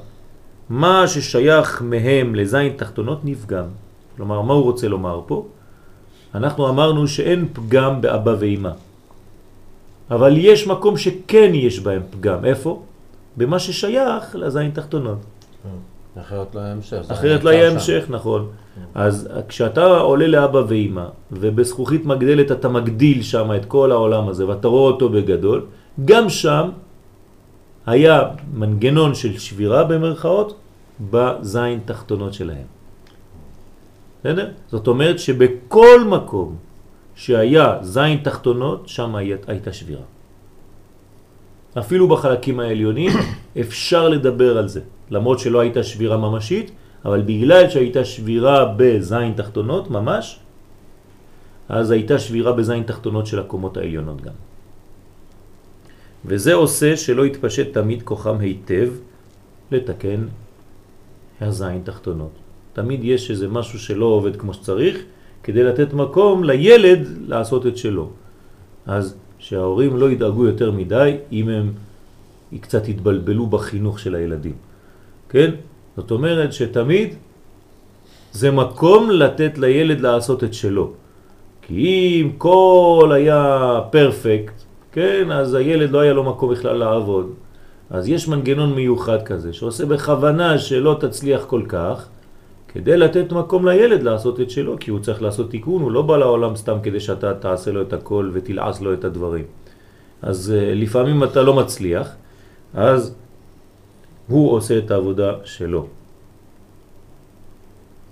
מה ששייך מהם לזין תחתונות נפגם. כלומר, מה הוא רוצה לומר פה? אנחנו אמרנו שאין פגם באבא ואמא. אבל יש מקום שכן יש בהם פגם. איפה? במה ששייך לזין תחתונות. אחרת לא היה המשך. אחרת היה לא שם. המשך, נכון. אז כשאתה עולה לאבא ואמא, ובזכוכית מגדלת אתה מגדיל שם את כל העולם הזה, ואתה רואה אותו בגדול, גם שם היה מנגנון של שבירה במרכאות בזין תחתונות שלהם. בסדר? זאת אומרת שבכל מקום שהיה זין תחתונות, שם הייתה שבירה. אפילו בחלקים העליונים אפשר לדבר על זה, למרות שלא הייתה שבירה ממשית, אבל בגלל שהייתה שבירה בזין תחתונות ממש, אז הייתה שבירה בזין תחתונות של הקומות העליונות גם. וזה עושה שלא יתפשט תמיד כוחם היטב לתקן הזין תחתונות. תמיד יש איזה משהו שלא עובד כמו שצריך, כדי לתת מקום לילד לעשות את שלו. אז שההורים לא ידאגו יותר מדי אם הם קצת יתבלבלו בחינוך של הילדים. כן? זאת אומרת שתמיד זה מקום לתת לילד לעשות את שלו. כי אם כל היה פרפקט, כן, אז הילד לא היה לו מקום בכלל לעבוד. אז יש מנגנון מיוחד כזה, שעושה בכוונה שלא תצליח כל כך, כדי לתת מקום לילד לעשות את שלו, כי הוא צריך לעשות תיקון, הוא לא בא לעולם סתם כדי שאתה תעשה לו את הכל ותלעס לו את הדברים. אז uh, לפעמים אתה לא מצליח, אז הוא עושה את העבודה שלו.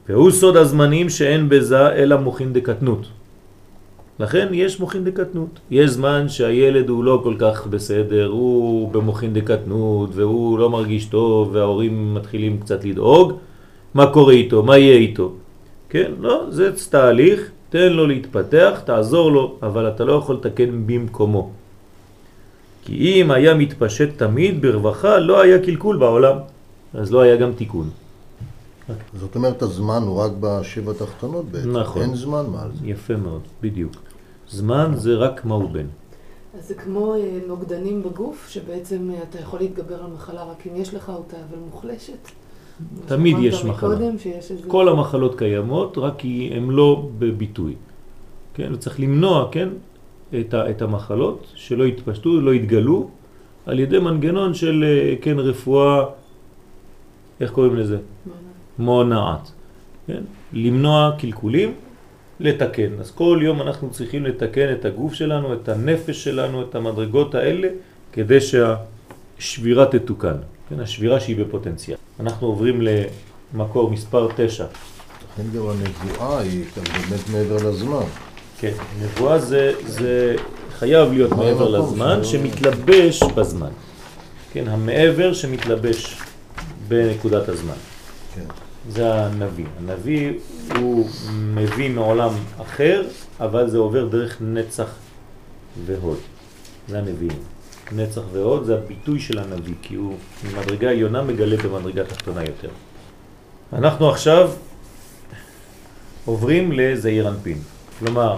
והוא סוד הזמנים שאין בזה אלא מוכין דקטנות. לכן יש מוכין דקטנות. יש זמן שהילד הוא לא כל כך בסדר, הוא במוכין דקטנות והוא לא מרגיש טוב וההורים מתחילים קצת לדאוג, מה קורה איתו, מה יהיה איתו. כן, לא, זה תהליך, תן לו להתפתח, תעזור לו, אבל אתה לא יכול לתקן במקומו. כי אם היה מתפשט תמיד ברווחה, לא היה קלקול בעולם, אז לא היה גם תיקון. זאת אומרת, הזמן הוא רק בשבע תחתונות בעצם. נכון. אין זמן מעל זה. יפה מאוד, בדיוק. זמן זה רק מהו בן. אז זה כמו אה, נוגדנים בגוף, שבעצם אה, אתה יכול להתגבר על מחלה רק אם יש לך אותה, אבל מוחלשת. תמיד יש מחלה. כל המחלות קיימות, רק כי הן לא בביטוי. כן, וצריך למנוע, כן, את, ה, את המחלות, שלא יתפשטו, לא יתגלו, על ידי מנגנון של, אה, כן, רפואה, איך קוראים לזה? מונעת. כן? למנוע קלקולים, לתקן. אז כל יום אנחנו צריכים לתקן את הגוף שלנו, את הנפש שלנו, את המדרגות האלה, כדי שהשבירה תתוקן. כן? השבירה שהיא בפוטנציאל. אנחנו עוברים למקור מספר 9. לכן גם הנבואה היא באמת מעבר לזמן. כן, נבואה זה, זה חייב להיות מעבר לזמן, שלו? שמתלבש בזמן. כן, המעבר שמתלבש בנקודת הזמן. כן. זה הנביא. הנביא הוא מביא מעולם אחר, אבל זה עובר דרך נצח והוד. זה הנביאים. נצח והוד זה הביטוי של הנביא, כי הוא ממדרגה עליונה מגלה במדרגה תחתונה יותר. אנחנו עכשיו עוברים לזעיר אנפין. כלומר,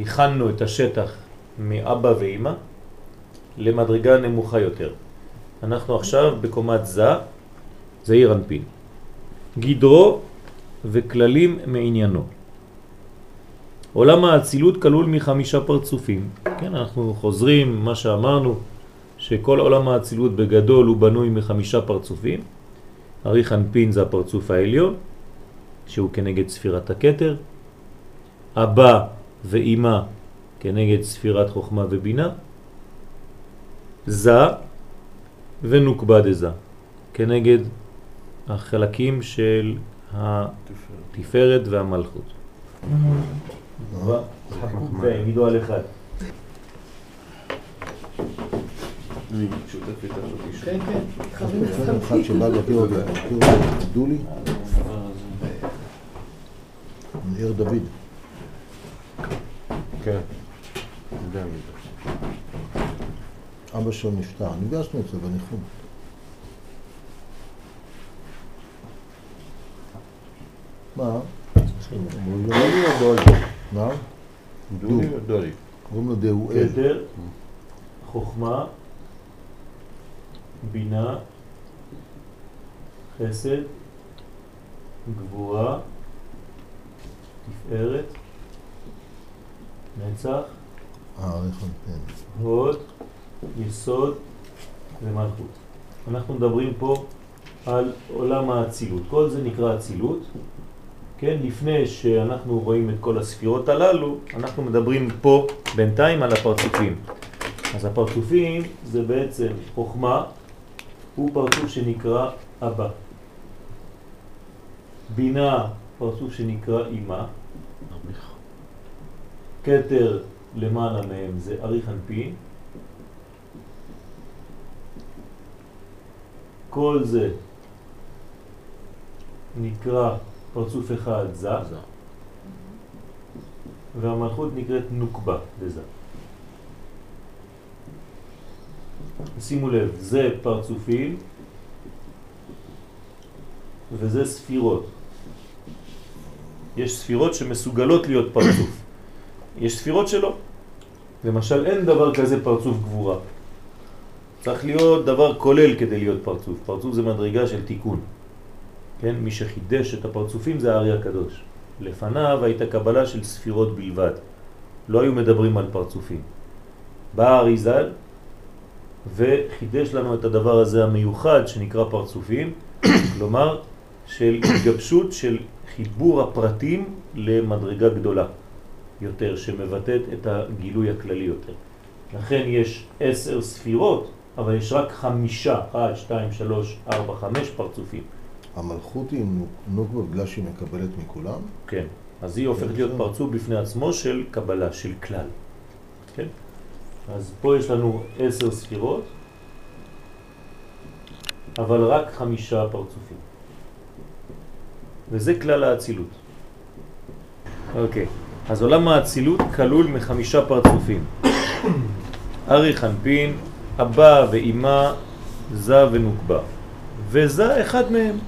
הכנו את השטח מאבא ואימא למדרגה נמוכה יותר. אנחנו עכשיו בקומת זה, זעיר אנפין. גדרו וכללים מעניינו. עולם האצילות כלול מחמישה פרצופים. כן, אנחנו חוזרים מה שאמרנו, שכל עולם האצילות בגדול הוא בנוי מחמישה פרצופים. אריך אנפין זה הפרצוף העליון, שהוא כנגד ספירת הכתר. אבא ואימא כנגד ספירת חוכמה ובינה. זה ונוקבה דזה, כנגד החלקים של התפארת והמלכות. יגידו על אחד. כן, כן. דולי, מעיר דוד. כן. זה. אבא שלו נפטר, נפגשנו אצלו בניחום. מה? דולי או דולי? מה? דולי או דולי? קוראים לו דאואל. כתר, חוכמה, בינה, חסד, גבורה, תפארת, נצח. הוד, יסוד ומלכות. אנחנו מדברים פה על עולם האצילות. כל זה נקרא אצילות. כן, לפני שאנחנו רואים את כל הספירות הללו, אנחנו מדברים פה בינתיים על הפרצופים. אז הפרצופים זה בעצם חוכמה, הוא פרצוף שנקרא אבא. בינה, פרצוף שנקרא אמא. כתר למעלה מהם זה אריך אנפין. כל זה נקרא פרצוף אחד זה, והמלכות נקראת נוקבה בזה. שימו לב, זה פרצופים וזה ספירות. יש ספירות שמסוגלות להיות פרצוף. יש ספירות שלא. למשל, אין דבר כזה פרצוף גבורה. צריך להיות דבר כולל כדי להיות פרצוף. פרצוף זה מדרגה של תיקון. כן? מי שחידש את הפרצופים זה הארי הקדוש. לפניו הייתה קבלה של ספירות בלבד. לא היו מדברים על פרצופים. בא הארי ז"ל וחידש לנו את הדבר הזה המיוחד שנקרא פרצופים, כלומר של התגבשות של חיבור הפרטים למדרגה גדולה יותר, שמבטאת את הגילוי הכללי יותר. לכן יש עשר ספירות, אבל יש רק חמישה, אחת, שתיים, שלוש, ארבע, חמש פרצופים. המלכות היא נו- נוקבה בגלל שהיא מקבלת מכולם? כן. אז היא הופכת להיות פרצוף בפני עצמו של קבלה, של כלל. כן? אז פה יש לנו עשר ספירות, אבל רק חמישה פרצופים. וזה כלל האצילות. אוקיי, אז עולם האצילות כלול מחמישה פרצופים. ארי חנפין, אבא ואימא, זה ונוקבה. וזה אחד מהם.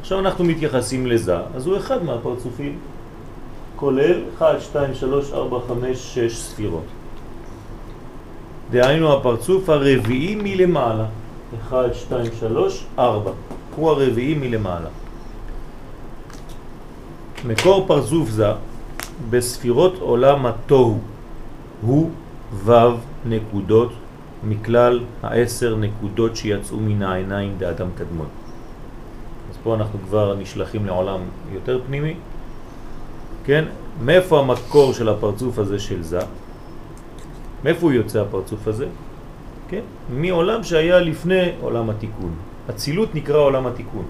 עכשיו אנחנו מתייחסים לזה, אז הוא אחד מהפרצופים, כולל 1, 2, 3, 4, 5, 6 ספירות. דהיינו הפרצוף הרביעי מלמעלה. 1, 2, 3, 4. הוא הרביעי מלמעלה. מקור פרצוף זה בספירות עולם התוהו הוא ו' נקודות מכלל העשר נקודות שיצאו מן העיניים דאדם קדמון. אז פה אנחנו כבר נשלחים לעולם יותר פנימי. כן? מאיפה המקור של הפרצוף הזה של זה? מאיפה הוא יוצא הפרצוף הזה? כן? מעולם שהיה לפני עולם התיקון. אצילות נקרא עולם התיקון.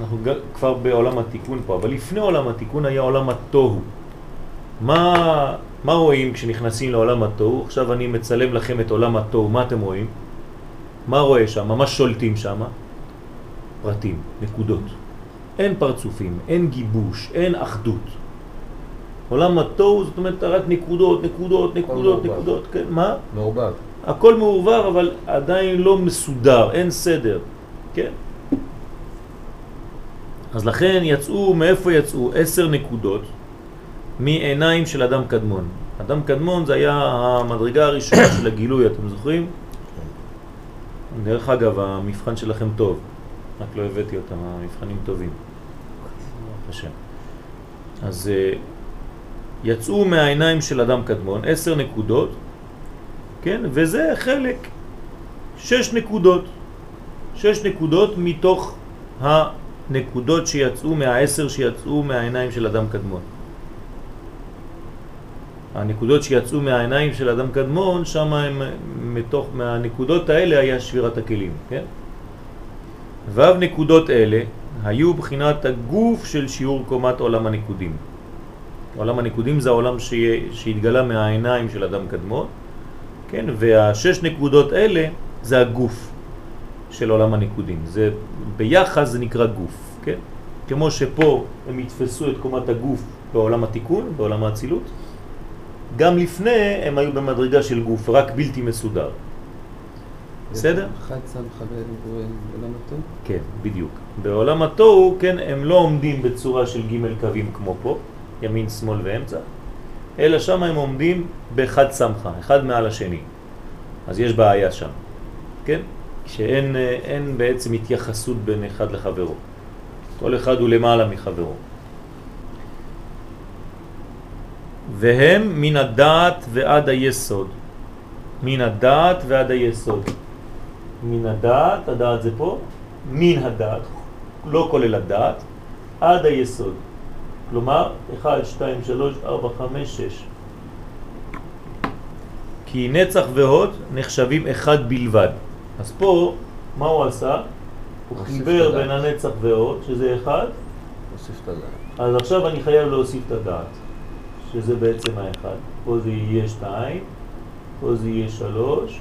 אנחנו כבר בעולם התיקון פה, אבל לפני עולם התיקון היה עולם התוהו. מה, מה רואים כשנכנסים לעולם התוהו? עכשיו אני מצלם לכם את עולם התוהו, מה אתם רואים? מה רואה שם? מה שולטים שם? פרטים, נקודות. אין פרצופים, אין גיבוש, אין אחדות. עולם התוהו זאת אומרת רק נקודות, נקודות, נקודות. נקודות, כן, מה? מעורבב. הכל מעורבר אבל עדיין לא מסודר, אין סדר, כן? אז לכן יצאו, מאיפה יצאו? עשר נקודות מעיניים של אדם קדמון. אדם קדמון זה היה המדרגה הראשונה של הגילוי, אתם זוכרים? דרך אגב, המבחן שלכם טוב, רק לא הבאתי אותם, המבחנים טובים. השם. אז אה, יצאו מהעיניים של אדם קדמון עשר נקודות, כן? וזה חלק, שש נקודות. שש נקודות מתוך הנקודות שיצאו מהעשר שיצאו מהעיניים של אדם קדמון. הנקודות שיצאו מהעיניים של אדם קדמון, שם הם מתוך, מהנקודות האלה היה שבירת הכלים, כן? ו' נקודות אלה היו בחינת הגוף של שיעור קומת עולם הנקודים. עולם הנקודים זה העולם שיה- שהתגלה מהעיניים של אדם קדמון, כן? והשש נקודות אלה זה הגוף של עולם הנקודים. זה ביחד זה נקרא גוף, כן? כמו שפה הם יתפסו את קומת הגוף בעולם התיקון, בעולם האצילות, גם לפני הם היו במדרגה של גוף, רק בלתי מסודר. בסדר? אחד סמכה בעולם הטוב? כן, בדיוק. בעולם התוהו, כן, הם לא עומדים בצורה של ג' קווים כמו פה, ימין, שמאל ואמצע, אלא שם הם עומדים באחד סמכה, אחד מעל השני. אז יש בעיה שם, כן? שאין אין בעצם התייחסות בין אחד לחברו. כל אחד הוא למעלה מחברו. והם מן הדעת ועד היסוד. מן הדעת ועד היסוד. מן הדעת, הדעת זה פה, מן הדעת, לא כולל הדעת, עד היסוד. כלומר, 1, 2, 3, 4, 5, 6. כי נצח והוד נחשבים אחד בלבד. אז פה, מה הוא עשה? הוא הוסיף חיבר. בין הנצח והוד, שזה אחד, נוסיף את הדעת. אז עכשיו אני חייב להוסיף את הדעת, שזה בעצם האחד. פה זה יהיה שתיים, פה זה יהיה שלוש,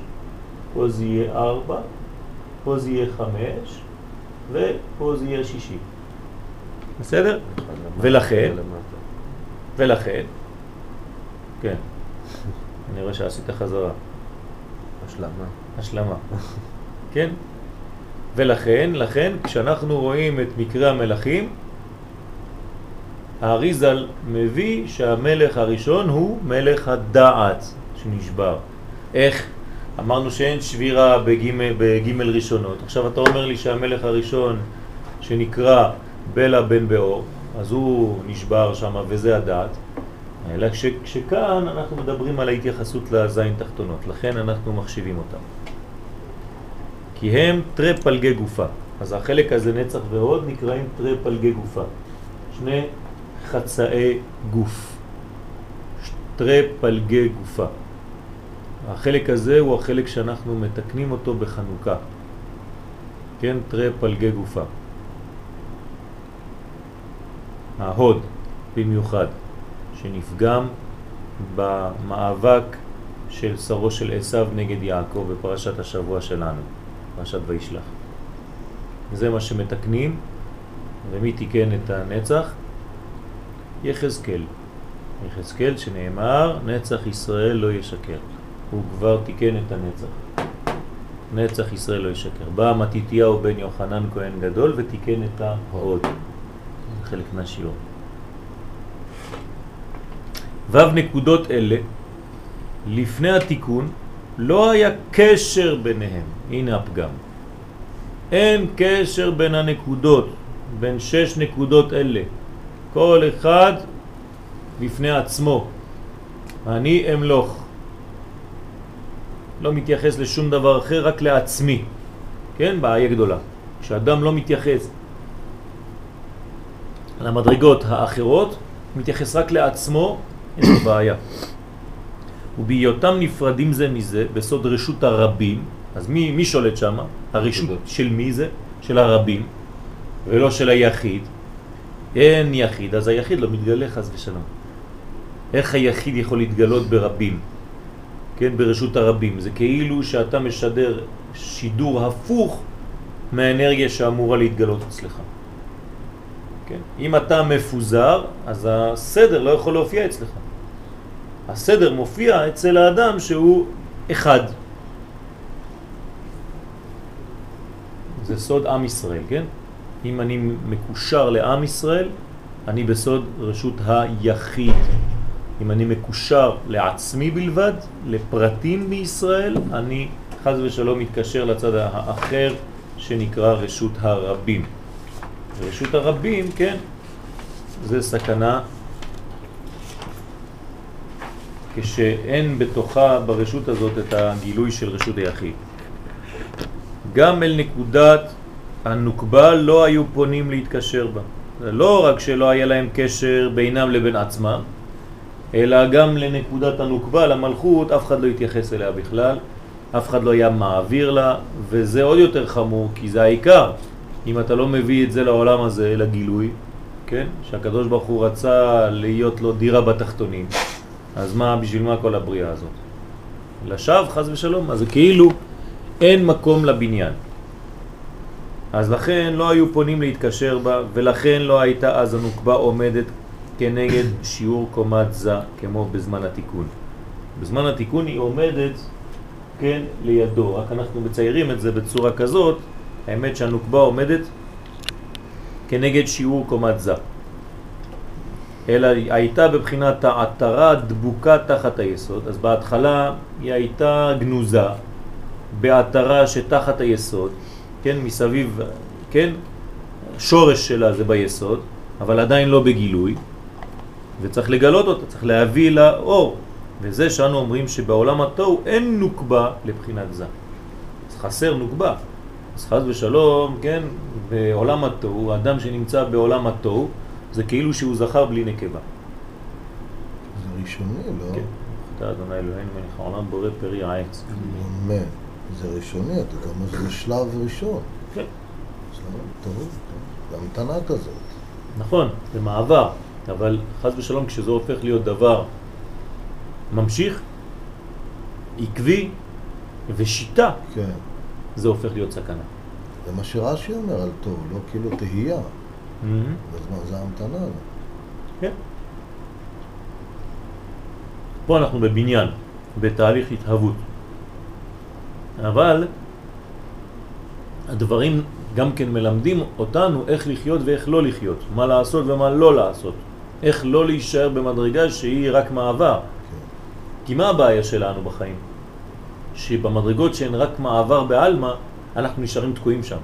פה זה יהיה ארבע, פה זה יהיה חמש, ופה זה יהיה שישי. בסדר? ולכן? ולכן, כן, אני רואה שעשית חזרה, השלמה. השלמה, כן? ולכן, לכן, כשאנחנו רואים את מקרה המלכים, האריזל מביא שהמלך הראשון הוא מלך הדעת שנשבר. איך? אמרנו שאין שבירה בגימל, בגימל ראשונות. עכשיו אתה אומר לי שהמלך הראשון שנקרא בלה בן באור, אז הוא נשבר שם וזה הדעת. אלא כש, כשכאן אנחנו מדברים על ההתייחסות לזין תחתונות, לכן אנחנו מחשיבים אותם. כי הם תרי פלגי גופה. אז החלק הזה נצח ועוד נקראים תרי פלגי גופה. שני חצאי גוף. תרי פלגי גופה. החלק הזה הוא החלק שאנחנו מתקנים אותו בחנוכה. כן, תרי פלגי גופה. ההוד במיוחד, שנפגם במאבק של שרו של עשיו נגד יעקב בפרשת השבוע שלנו, פרשת וישלח. זה מה שמתקנים, ומי תיקן את הנצח? יחזקאל. יחזקאל שנאמר, נצח ישראל לא ישקר. הוא כבר תיקן את הנצח. נצח ישראל לא ישקר. בא מתיתיהו בן יוחנן כהן גדול ותיקן את ההוד. חלק מהשיעור. ו' נקודות אלה, לפני התיקון, לא היה קשר ביניהם. הנה הפגם. אין קשר בין הנקודות, בין שש נקודות אלה. כל אחד בפני עצמו. אני אמלוך. לא מתייחס לשום דבר אחר, רק לעצמי. כן? בעיה גדולה. כשאדם לא מתייחס למדרגות האחרות, מתייחס רק לעצמו, יש לו בעיה. ובהיותם נפרדים זה מזה, בסוד רשות הרבים, אז מי, מי שולט שם? הרשות של מי זה? של הרבים, ולא של היחיד. אין יחיד, אז היחיד לא מתגלה חס ושלום. איך היחיד יכול להתגלות ברבים? כן, ברשות הרבים. זה כאילו שאתה משדר שידור הפוך מהאנרגיה שאמורה להתגלות אצלך. כן? אם אתה מפוזר, אז הסדר לא יכול להופיע אצלך. הסדר מופיע אצל האדם שהוא אחד. זה סוד עם ישראל, כן? אם אני מקושר לעם ישראל, אני בסוד רשות היחיד. אם אני מקושר לעצמי בלבד, לפרטים בישראל, אני חז ושלום מתקשר לצד האחר שנקרא רשות הרבים. רשות הרבים, כן, זה סכנה כשאין בתוכה ברשות הזאת את הגילוי של רשות היחיד. גם אל נקודת הנוקבה לא היו פונים להתקשר בה. זה לא רק שלא היה להם קשר בינם לבין עצמם, אלא גם לנקודת הנוקבה, למלכות, אף אחד לא התייחס אליה בכלל, אף אחד לא היה מעביר לה, וזה עוד יותר חמור, כי זה העיקר. אם אתה לא מביא את זה לעולם הזה, לגילוי, כן? שהקדוש ברוך הוא רצה להיות לו דירה בתחתונים, אז מה, בשביל מה כל הבריאה הזאת? לשווא, חז ושלום, אז כאילו אין מקום לבניין. אז לכן לא היו פונים להתקשר בה, ולכן לא הייתה אז הנוקבה עומדת כנגד שיעור קומת זה, כמו בזמן התיקון. בזמן התיקון היא עומדת, כן, לידו, רק אנחנו מציירים את זה בצורה כזאת, האמת שהנוקבה עומדת כנגד שיעור קומת זה. אלא הייתה בבחינת העטרה דבוקה תחת היסוד, אז בהתחלה היא הייתה גנוזה בעטרה שתחת היסוד, כן, מסביב, כן, שורש שלה זה ביסוד, אבל עדיין לא בגילוי, וצריך לגלות אותה, צריך להביא לה אור. וזה שאנו אומרים שבעולם התוהו אין נוקבה לבחינת זה. אז חסר נוקבה. אז חז ושלום, כן, בעולם התוהו, האדם שנמצא בעולם התוהו, זה כאילו שהוא זכר בלי נקבה. זה ראשוני, לא? כן. אתה אדוני אלוהינו מלך העולם בורא פרי העץ. אמן. זה ראשוני, אתה יודע מה זה שלב ראשון. כן. שלב טוב, טוב. זה המתנה כזאת. נכון, זה מעבר, אבל חז ושלום כשזה הופך להיות דבר ממשיך, עקבי ושיטה, כן. זה הופך להיות סכנה. זה מה שרש"י אומר על טוב, לא כאילו תהייה. Mm-hmm. בזמן זה המתנה. כן. פה אנחנו בבניין, בתהליך התהוות. אבל הדברים גם כן מלמדים אותנו איך לחיות ואיך לא לחיות, מה לעשות ומה לא לעשות, איך לא להישאר במדרגה שהיא רק מעבר. כי מה הבעיה שלנו בחיים? שבמדרגות שהן רק מעבר בעלמא, אנחנו נשארים תקועים שם.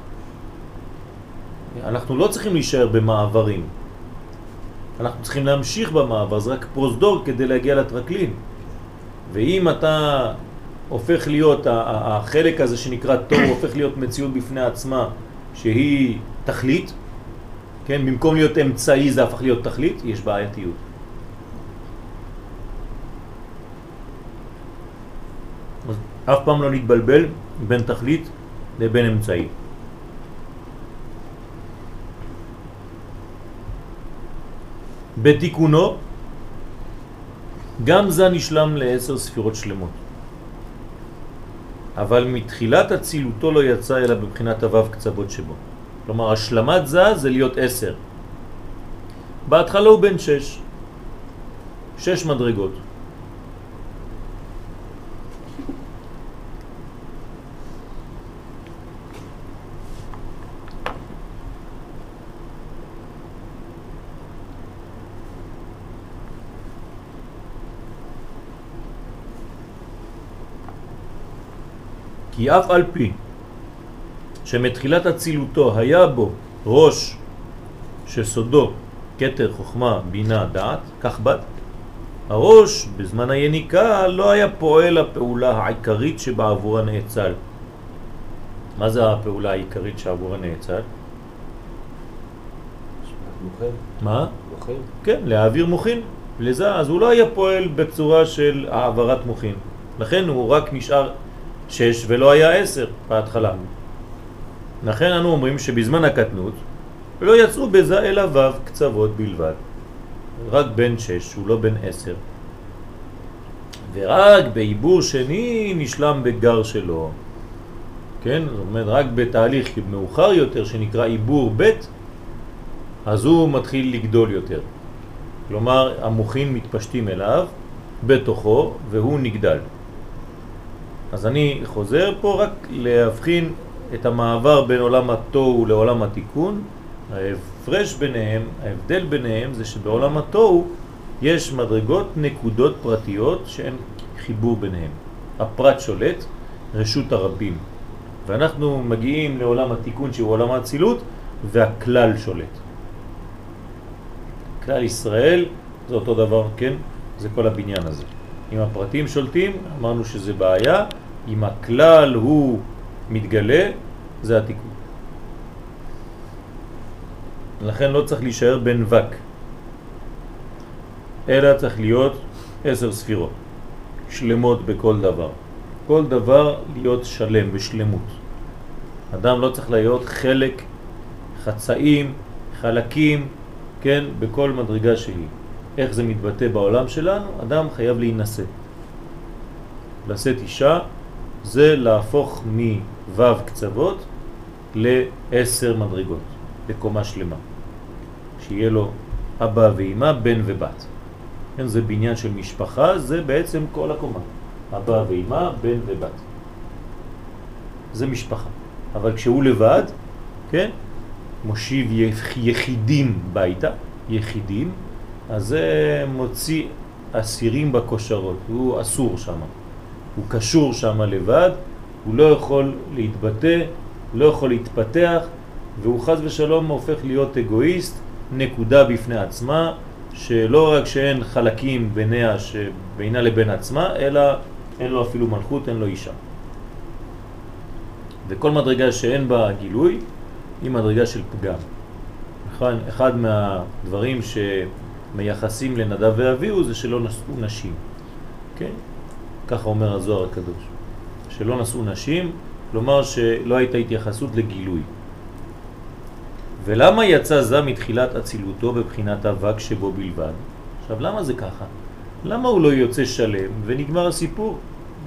אנחנו לא צריכים להישאר במעברים. אנחנו צריכים להמשיך במעבר, זה רק פרוזדור כדי להגיע לטרקלין. ואם אתה הופך להיות, החלק הזה שנקרא תור הופך להיות מציאות בפני עצמה שהיא תכלית, כן, במקום להיות אמצעי זה הפך להיות תכלית, יש בעייתיות. אף פעם לא להתבלבל בין תכלית לבין אמצעי. בתיקונו גם זה נשלם לעשר ספירות שלמות. אבל מתחילת אצילותו לא יצא אלא בבחינת הוו קצוות שבו. כלומר, השלמת זה זה להיות עשר. בהתחלה הוא בן שש. שש מדרגות. כי אף על פי שמתחילת הצילותו היה בו ראש שסודו כתר חוכמה בינה דעת, כך בת, הראש בזמן היניקה לא היה פועל הפעולה העיקרית שבעבורה נאצל. מה זה הפעולה העיקרית שעבורה נאצל? מה? כן, להעביר מוכין לזה, אז הוא לא היה פועל בצורה של העברת מוכין. לכן הוא רק נשאר שש ולא היה עשר בהתחלה. לכן אנו אומרים שבזמן הקטנות לא יצאו בזה אלא ו' קצוות בלבד. רק בן שש, הוא לא בן עשר. ורק בעיבור שני נשלם בגר שלו. כן? זאת אומרת, רק בתהליך מאוחר יותר שנקרא עיבור ב', אז הוא מתחיל לגדול יותר. כלומר, המוחין מתפשטים אליו, בתוכו, והוא נגדל. אז אני חוזר פה רק להבחין את המעבר בין עולם התוהו לעולם התיקון. ההפרש ביניהם, ההבדל ביניהם זה שבעולם התוהו יש מדרגות, נקודות פרטיות שהן חיבור ביניהם. הפרט שולט, רשות הרבים. ואנחנו מגיעים לעולם התיקון שהוא עולם האצילות והכלל שולט. כלל ישראל זה אותו דבר, כן? זה כל הבניין הזה. אם הפרטים שולטים, אמרנו שזה בעיה, אם הכלל הוא מתגלה, זה התיקון. לכן לא צריך להישאר בן וק, אלא צריך להיות עשר ספירות, שלמות בכל דבר. כל דבר להיות שלם ושלמות. אדם לא צריך להיות חלק, חצאים, חלקים, כן, בכל מדרגה שהיא. איך זה מתבטא בעולם שלנו? אדם חייב להינשא. לשאת אישה זה להפוך מו' קצוות לעשר מדרגות, בקומה שלמה. שיהיה לו אבא ואמא, בן ובת. כן, זה בניין של משפחה, זה בעצם כל הקומה. אבא ואמא, בן ובת. זה משפחה. אבל כשהוא לבד, כן, מושיב יחידים ביתה, יחידים, אז זה מוציא אסירים בקושרות, הוא אסור שם. הוא קשור שם לבד, הוא לא יכול להתבטא, לא יכול להתפתח, והוא חז ושלום הופך להיות אגואיסט, נקודה בפני עצמה, שלא רק שאין חלקים ביניה שבינה לבין עצמה, אלא אין לו אפילו מלכות, אין לו אישה. וכל מדרגה שאין בה גילוי היא מדרגה של פגם. אחד, אחד מהדברים שמייחסים לנדב ואביהו זה שלא נשאו נשים. כן? ככה אומר הזוהר הקדוש. שלא נשאו נשים, כלומר שלא הייתה התייחסות לגילוי. ולמה יצא זה מתחילת אצילותו בבחינת אבק שבו בלבד? עכשיו, למה זה ככה? למה הוא לא יוצא שלם ונגמר הסיפור?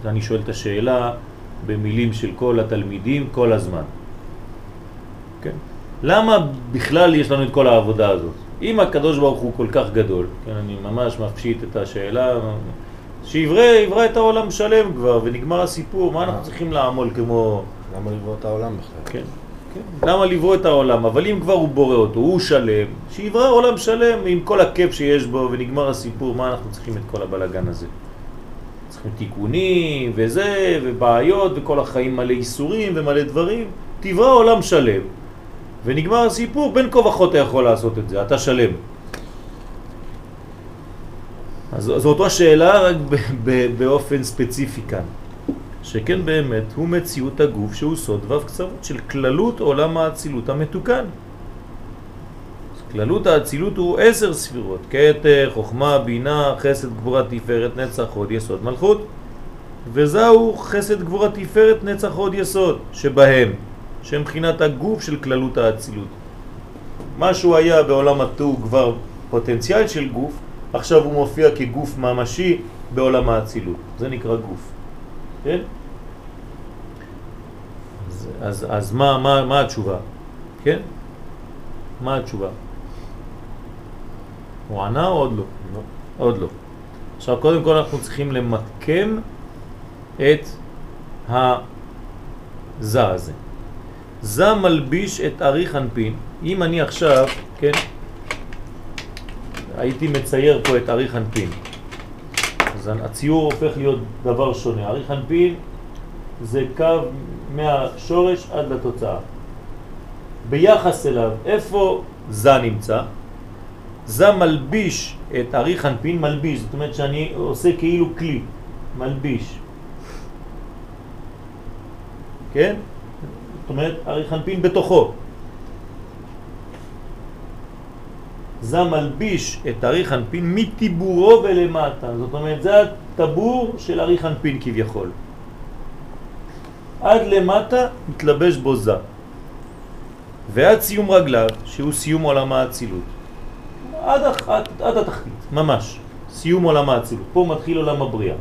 אני שואל את השאלה במילים של כל התלמידים כל הזמן. כן? למה בכלל יש לנו את כל העבודה הזאת? אם הקדוש ברוך הוא כל כך גדול, כן, אני ממש מפשיט את השאלה, שיברא, יברא את העולם שלם כבר ונגמר הסיפור, מה אנחנו צריכים לעמול כמו... למה לברוא את העולם בכלל? כן, כן. למה לברוא את העולם? אבל אם כבר הוא בורא אותו, הוא שלם, שיברא עולם שלם עם כל הכיף שיש בו ונגמר הסיפור, מה אנחנו צריכים את כל הבלגן הזה? צריכים תיקונים וזה, ובעיות, וכל החיים מלא איסורים ומלא דברים. תברא עולם שלם, ונגמר הסיפור, בין כה וכה אתה יכול לעשות את זה, אתה שלם. אז זו אותו השאלה רק באופן ספציפי כאן. שכן באמת הוא מציאות הגוף שהוא סוד וו קצוות של כללות עולם האצילות המתוקן. כללות האצילות הוא עשר ספירות, כתר, חוכמה, בינה, חסד, גבורה, תפארת, נצח, עוד יסוד, מלכות. וזהו חסד, גבורה, תפארת, נצח, עוד יסוד, שבהם, שמבחינת הגוף של כללות האצילות. מה שהוא היה בעולם התוהו כבר פוטנציאל של גוף, עכשיו הוא מופיע כגוף ממשי בעולם האצילות. זה נקרא גוף. כן? אז, אז, אז מה, מה, מה התשובה? כן? מה התשובה? הוא ענה או עוד לא? לא. עוד לא. עכשיו קודם כל אנחנו צריכים למקם את הזה הזה. זה מלביש את ארי חנפין. אם אני עכשיו, כן, הייתי מצייר פה את ארי חנפין, אז הציור הופך להיות דבר שונה. ארי חנפין זה קו מהשורש עד לתוצאה. ביחס אליו, איפה זה נמצא? זה מלביש את ארי חנפין, מלביש, זאת אומרת שאני עושה כאילו כלי, מלביש. כן? זאת אומרת, ארי חנפין בתוכו. זה מלביש את ארי חנפין מטיבורו ולמטה. זאת אומרת, זה הטבור של ארי חנפין כביכול. עד למטה מתלבש בו זה. ועד סיום רגליו, שהוא סיום עולם האצילות. עד, עד, עד התחתית, ממש. סיום עולם האצילות. פה מתחיל עולם הבריאה.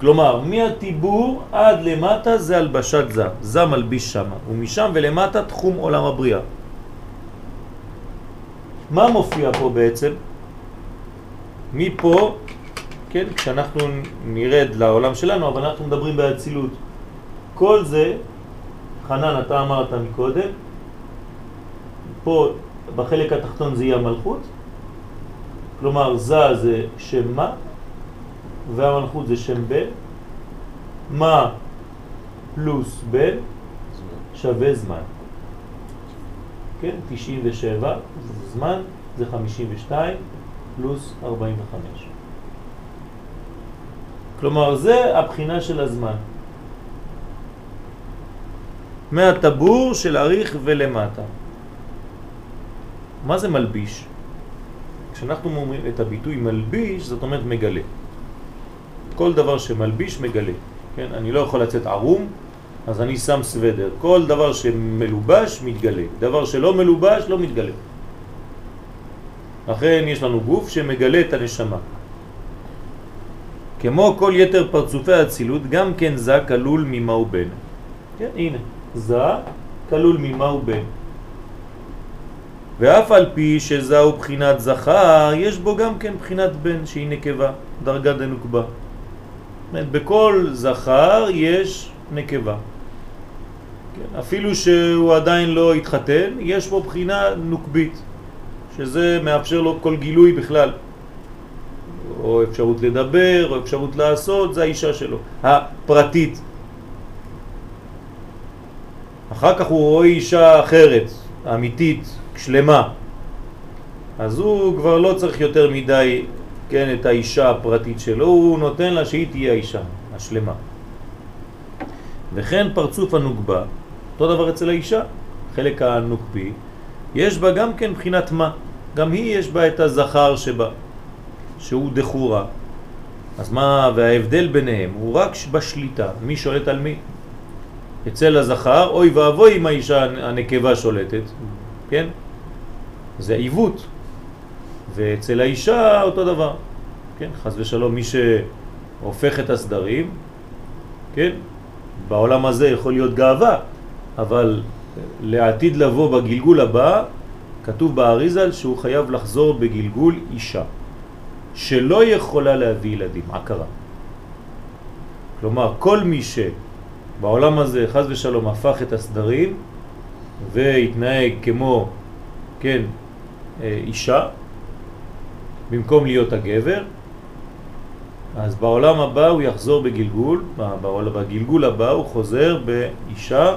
כלומר, מהטיבור עד למטה זה הלבשת זה, זה מלביש שם, ומשם ולמטה תחום עולם הבריאה. מה מופיע פה בעצם? מפה, כן, כשאנחנו נרד לעולם שלנו, אבל אנחנו מדברים באצילות. כל זה, חנן, אתה אמרת מקודם, פה בחלק התחתון זה יהיה המלכות, כלומר זה זה שם מה, והמלכות זה שם בן, מה פלוס בן שווה זמן. כן, 97 זה זמן, זה 52 פלוס 45. כלומר, זה הבחינה של הזמן. מהטבור של אריך ולמטה. מה זה מלביש? כשאנחנו אומרים את הביטוי מלביש, זאת אומרת מגלה. כל דבר שמלביש מגלה. כן? אני לא יכול לצאת ערום, אז אני שם סוודר. כל דבר שמלובש מתגלה. דבר שלא מלובש לא מתגלה. לכן יש לנו גוף שמגלה את הנשמה. כמו כל יתר פרצופי האצילות, גם כן זה כלול ממה הוא בן. כן, הנה, זה כלול ממה הוא בן. ואף על פי שזהו בחינת זכר, יש בו גם כן בחינת בן שהיא נקבה, דרגה דנוקבה. בכל זכר יש נקבה. כן, אפילו שהוא עדיין לא התחתן, יש בו בחינה נוקבית, שזה מאפשר לו כל גילוי בכלל. או אפשרות לדבר, או אפשרות לעשות, זה האישה שלו, הפרטית. אחר כך הוא רואה אישה אחרת, אמיתית, שלמה. אז הוא כבר לא צריך יותר מדי כן, את האישה הפרטית שלו, הוא נותן לה שהיא תהיה האישה השלמה. וכן פרצוף הנוגבה, אותו דבר אצל האישה, חלק הנוקבי, יש בה גם כן בחינת מה, גם היא יש בה את הזכר שבה, שהוא דחורה. אז מה, וההבדל ביניהם הוא רק בשליטה, מי שולט על מי? אצל הזכר, אוי ואבוי אם האישה הנקבה שולטת, כן? זה עיוות, ואצל האישה אותו דבר, כן? חס ושלום, מי שהופך את הסדרים, כן? בעולם הזה יכול להיות גאווה, אבל לעתיד לבוא בגלגול הבא, כתוב באריזל שהוא חייב לחזור בגלגול אישה, שלא יכולה להביא ילדים, עקרה. כלומר, כל מי שבעולם הזה, חז ושלום, הפך את הסדרים והתנהג כמו, כן, אה, אישה, במקום להיות הגבר, אז בעולם הבא הוא יחזור בגלגול, בגלגול הבא הוא חוזר באישה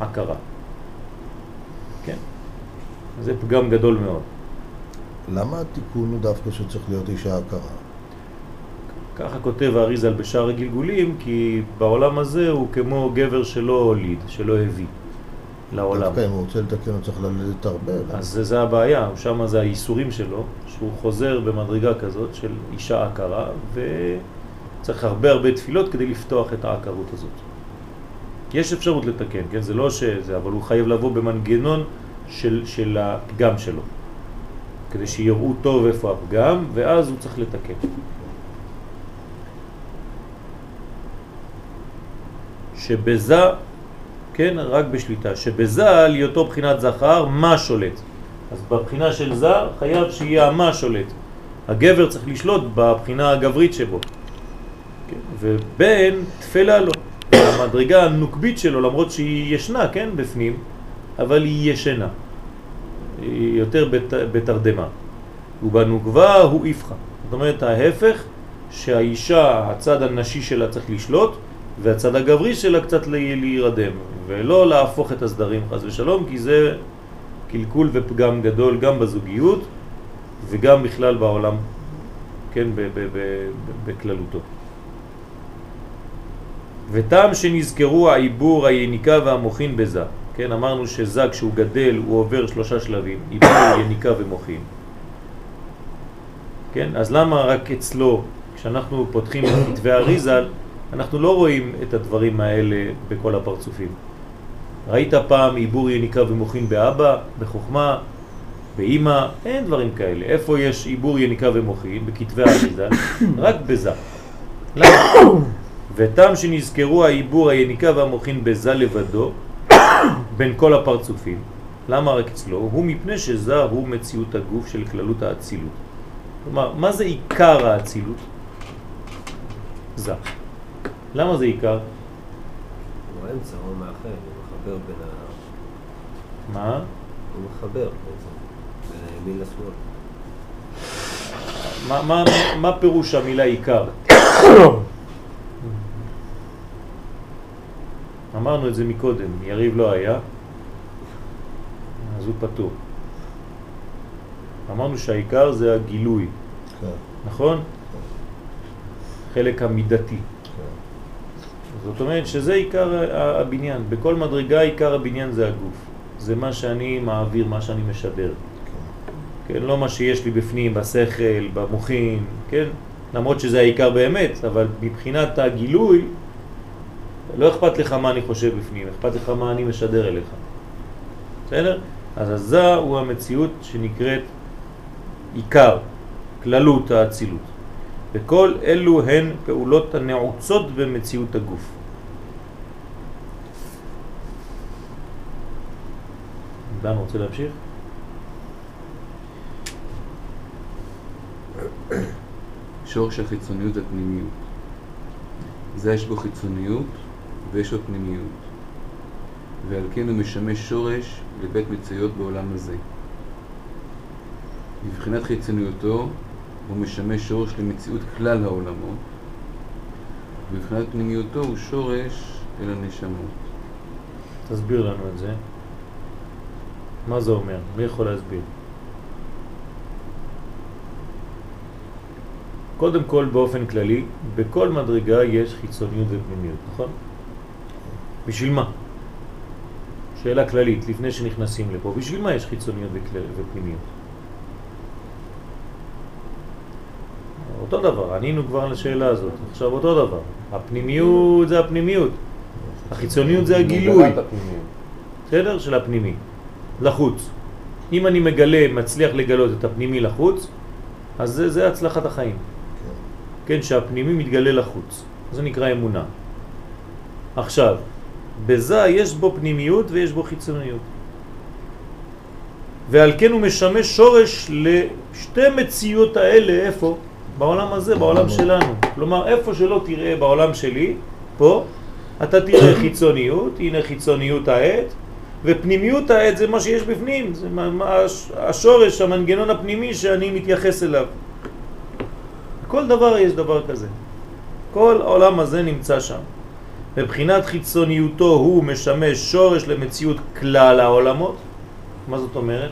עקרה. כן, זה פגם גדול מאוד. למה התיקון הוא דווקא שצריך להיות אישה עקרה? ככה כותב האריזל בשאר הגלגולים, כי בעולם הזה הוא כמו גבר שלא הוליד, שלא הביא. לעולם. דווקא אם הוא רוצה לתקן הוא צריך ללדת הרבה. לא? אז זה, זה הבעיה, שם זה האיסורים שלו, שהוא חוזר במדרגה כזאת של אישה עקרה, וצריך הרבה הרבה תפילות כדי לפתוח את העקרות הזאת. יש אפשרות לתקן, כן? זה לא שזה, אבל הוא חייב לבוא במנגנון של, של הפגם שלו, כדי שיראו טוב איפה הפגם, ואז הוא צריך לתקן. שבזה, כן, רק בשליטה, שבזה על היותו בחינת זכר, מה שולט? אז בבחינה של זר חייב שיהיה המה שולט. הגבר צריך לשלוט בבחינה הגברית שבו. כן? ובן תפלה לו. המדרגה הנוקבית שלו, למרות שהיא ישנה, כן, בפנים, אבל היא ישנה. היא יותר בת, בתרדמה. ובנוקבה הוא איפכה. זאת אומרת, ההפך, שהאישה, הצד הנשי שלה צריך לשלוט, והצד הגברי שלה קצת להירדם, ולא להפוך את הסדרים חס ושלום, כי זה קלקול ופגם גדול גם בזוגיות וגם בכלל בעולם, כן, בכללותו. וטעם שנזכרו העיבור, היניקה והמוכין בזה. כן, אמרנו שזה כשהוא גדל הוא עובר שלושה שלבים, עיבור, יניקה ומוכין. כן, אז למה רק אצלו, כשאנחנו פותחים את כתבי אריזל, אנחנו לא רואים את הדברים האלה בכל הפרצופים. ראית פעם עיבור יניקה ומוכין באבא, בחוכמה, באמא, אין דברים כאלה. איפה יש עיבור יניקה ומוכין? בכתבי האריזה, רק בזה. למה? ותם שנזכרו העיבור היניקה והמוכין בזה לבדו, בין כל הפרצופים. למה רק אצלו? הוא מפני שזה הוא מציאות הגוף של כללות האצילות. כלומר, מה זה עיקר האצילות? זה. למה זה עיקר? הוא האמצע, הוא מאחר, מחבר בין ה... מה? הוא מחבר בעצם, בין הימין לשמאל. מה, מה, מה פירוש המילה עיקר? אמרנו את זה מקודם, יריב לא היה, אז הוא פתור. אמרנו שהעיקר זה הגילוי, כן, נכון? חלק המידתי. זאת אומרת שזה עיקר הבניין, בכל מדרגה עיקר הבניין זה הגוף. זה מה שאני מעביר, מה שאני משדר. כן, לא מה שיש לי בפנים, בשכל, במוחין, כן? למרות שזה העיקר באמת, אבל מבחינת הגילוי, לא אכפת לך מה אני חושב בפנים, אכפת לך מה אני משדר אליך. בסדר? אז הזה הוא המציאות שנקראת עיקר, כללות האצילות. וכל אלו הן פעולות הנעוצות במציאות הגוף. דן רוצה להמשיך? שורש החיצוניות והפנימיות. זה יש בו חיצוניות ויש בו פנימיות, ועל כן הוא משמש שורש לבית מצויות בעולם הזה. מבחינת חיצוניותו הוא משמש שורש למציאות כלל העולמות, ומבחינת פנימיותו הוא שורש אל הנשמות. תסביר לנו את זה. מה זה אומר? מי יכול להסביר? קודם כל, באופן כללי, בכל מדרגה יש חיצוניות ופנימיות, נכון? בשביל מה? שאלה כללית, לפני שנכנסים לפה, בשביל מה יש חיצוניות ופנימיות? אותו דבר, ענינו כבר לשאלה הזאת, עכשיו אותו דבר. הפנימיות זה הפנימיות, החיצוניות זה הגילוי. בסדר? של הפנימי, לחוץ. אם אני מגלה, מצליח לגלות את הפנימי לחוץ, אז זה, זה הצלחת החיים. כן, שהפנימי מתגלה לחוץ. זה נקרא אמונה. עכשיו, בזה יש בו פנימיות ויש בו חיצוניות. ועל כן הוא משמש שורש לשתי מציאות האלה, איפה? בעולם הזה, בעולם שלנו. כלומר, איפה שלא תראה בעולם שלי, פה, אתה תראה חיצוניות, הנה חיצוניות העט, ופנימיות העט זה מה שיש בפנים, זה מה, מה, הש- השורש, המנגנון הפנימי שאני מתייחס אליו. כל דבר יש דבר כזה. כל העולם הזה נמצא שם. מבחינת חיצוניותו הוא משמש שורש למציאות כלל העולמות. מה זאת אומרת?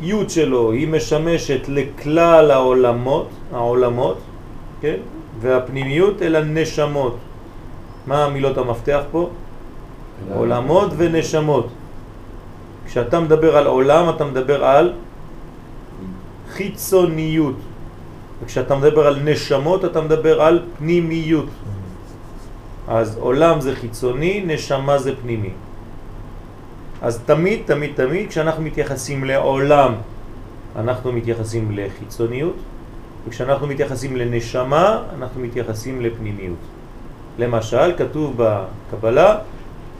החיצוניות שלו היא משמשת לכלל העולמות, העולמות, כן? והפנימיות אל הנשמות. מה המילות המפתח פה? עולמות ונשמות. כשאתה מדבר על עולם אתה מדבר על חיצוניות. וכשאתה מדבר על נשמות אתה מדבר על פנימיות. אז עולם זה חיצוני, נשמה זה פנימי. אז תמיד, תמיד, תמיד, כשאנחנו מתייחסים לעולם, אנחנו מתייחסים לחיצוניות, וכשאנחנו מתייחסים לנשמה, אנחנו מתייחסים לפנימיות. למשל, כתוב בקבלה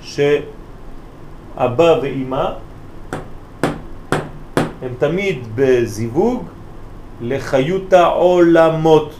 שאבא ואימא הם תמיד בזיווג לחיות העולמות.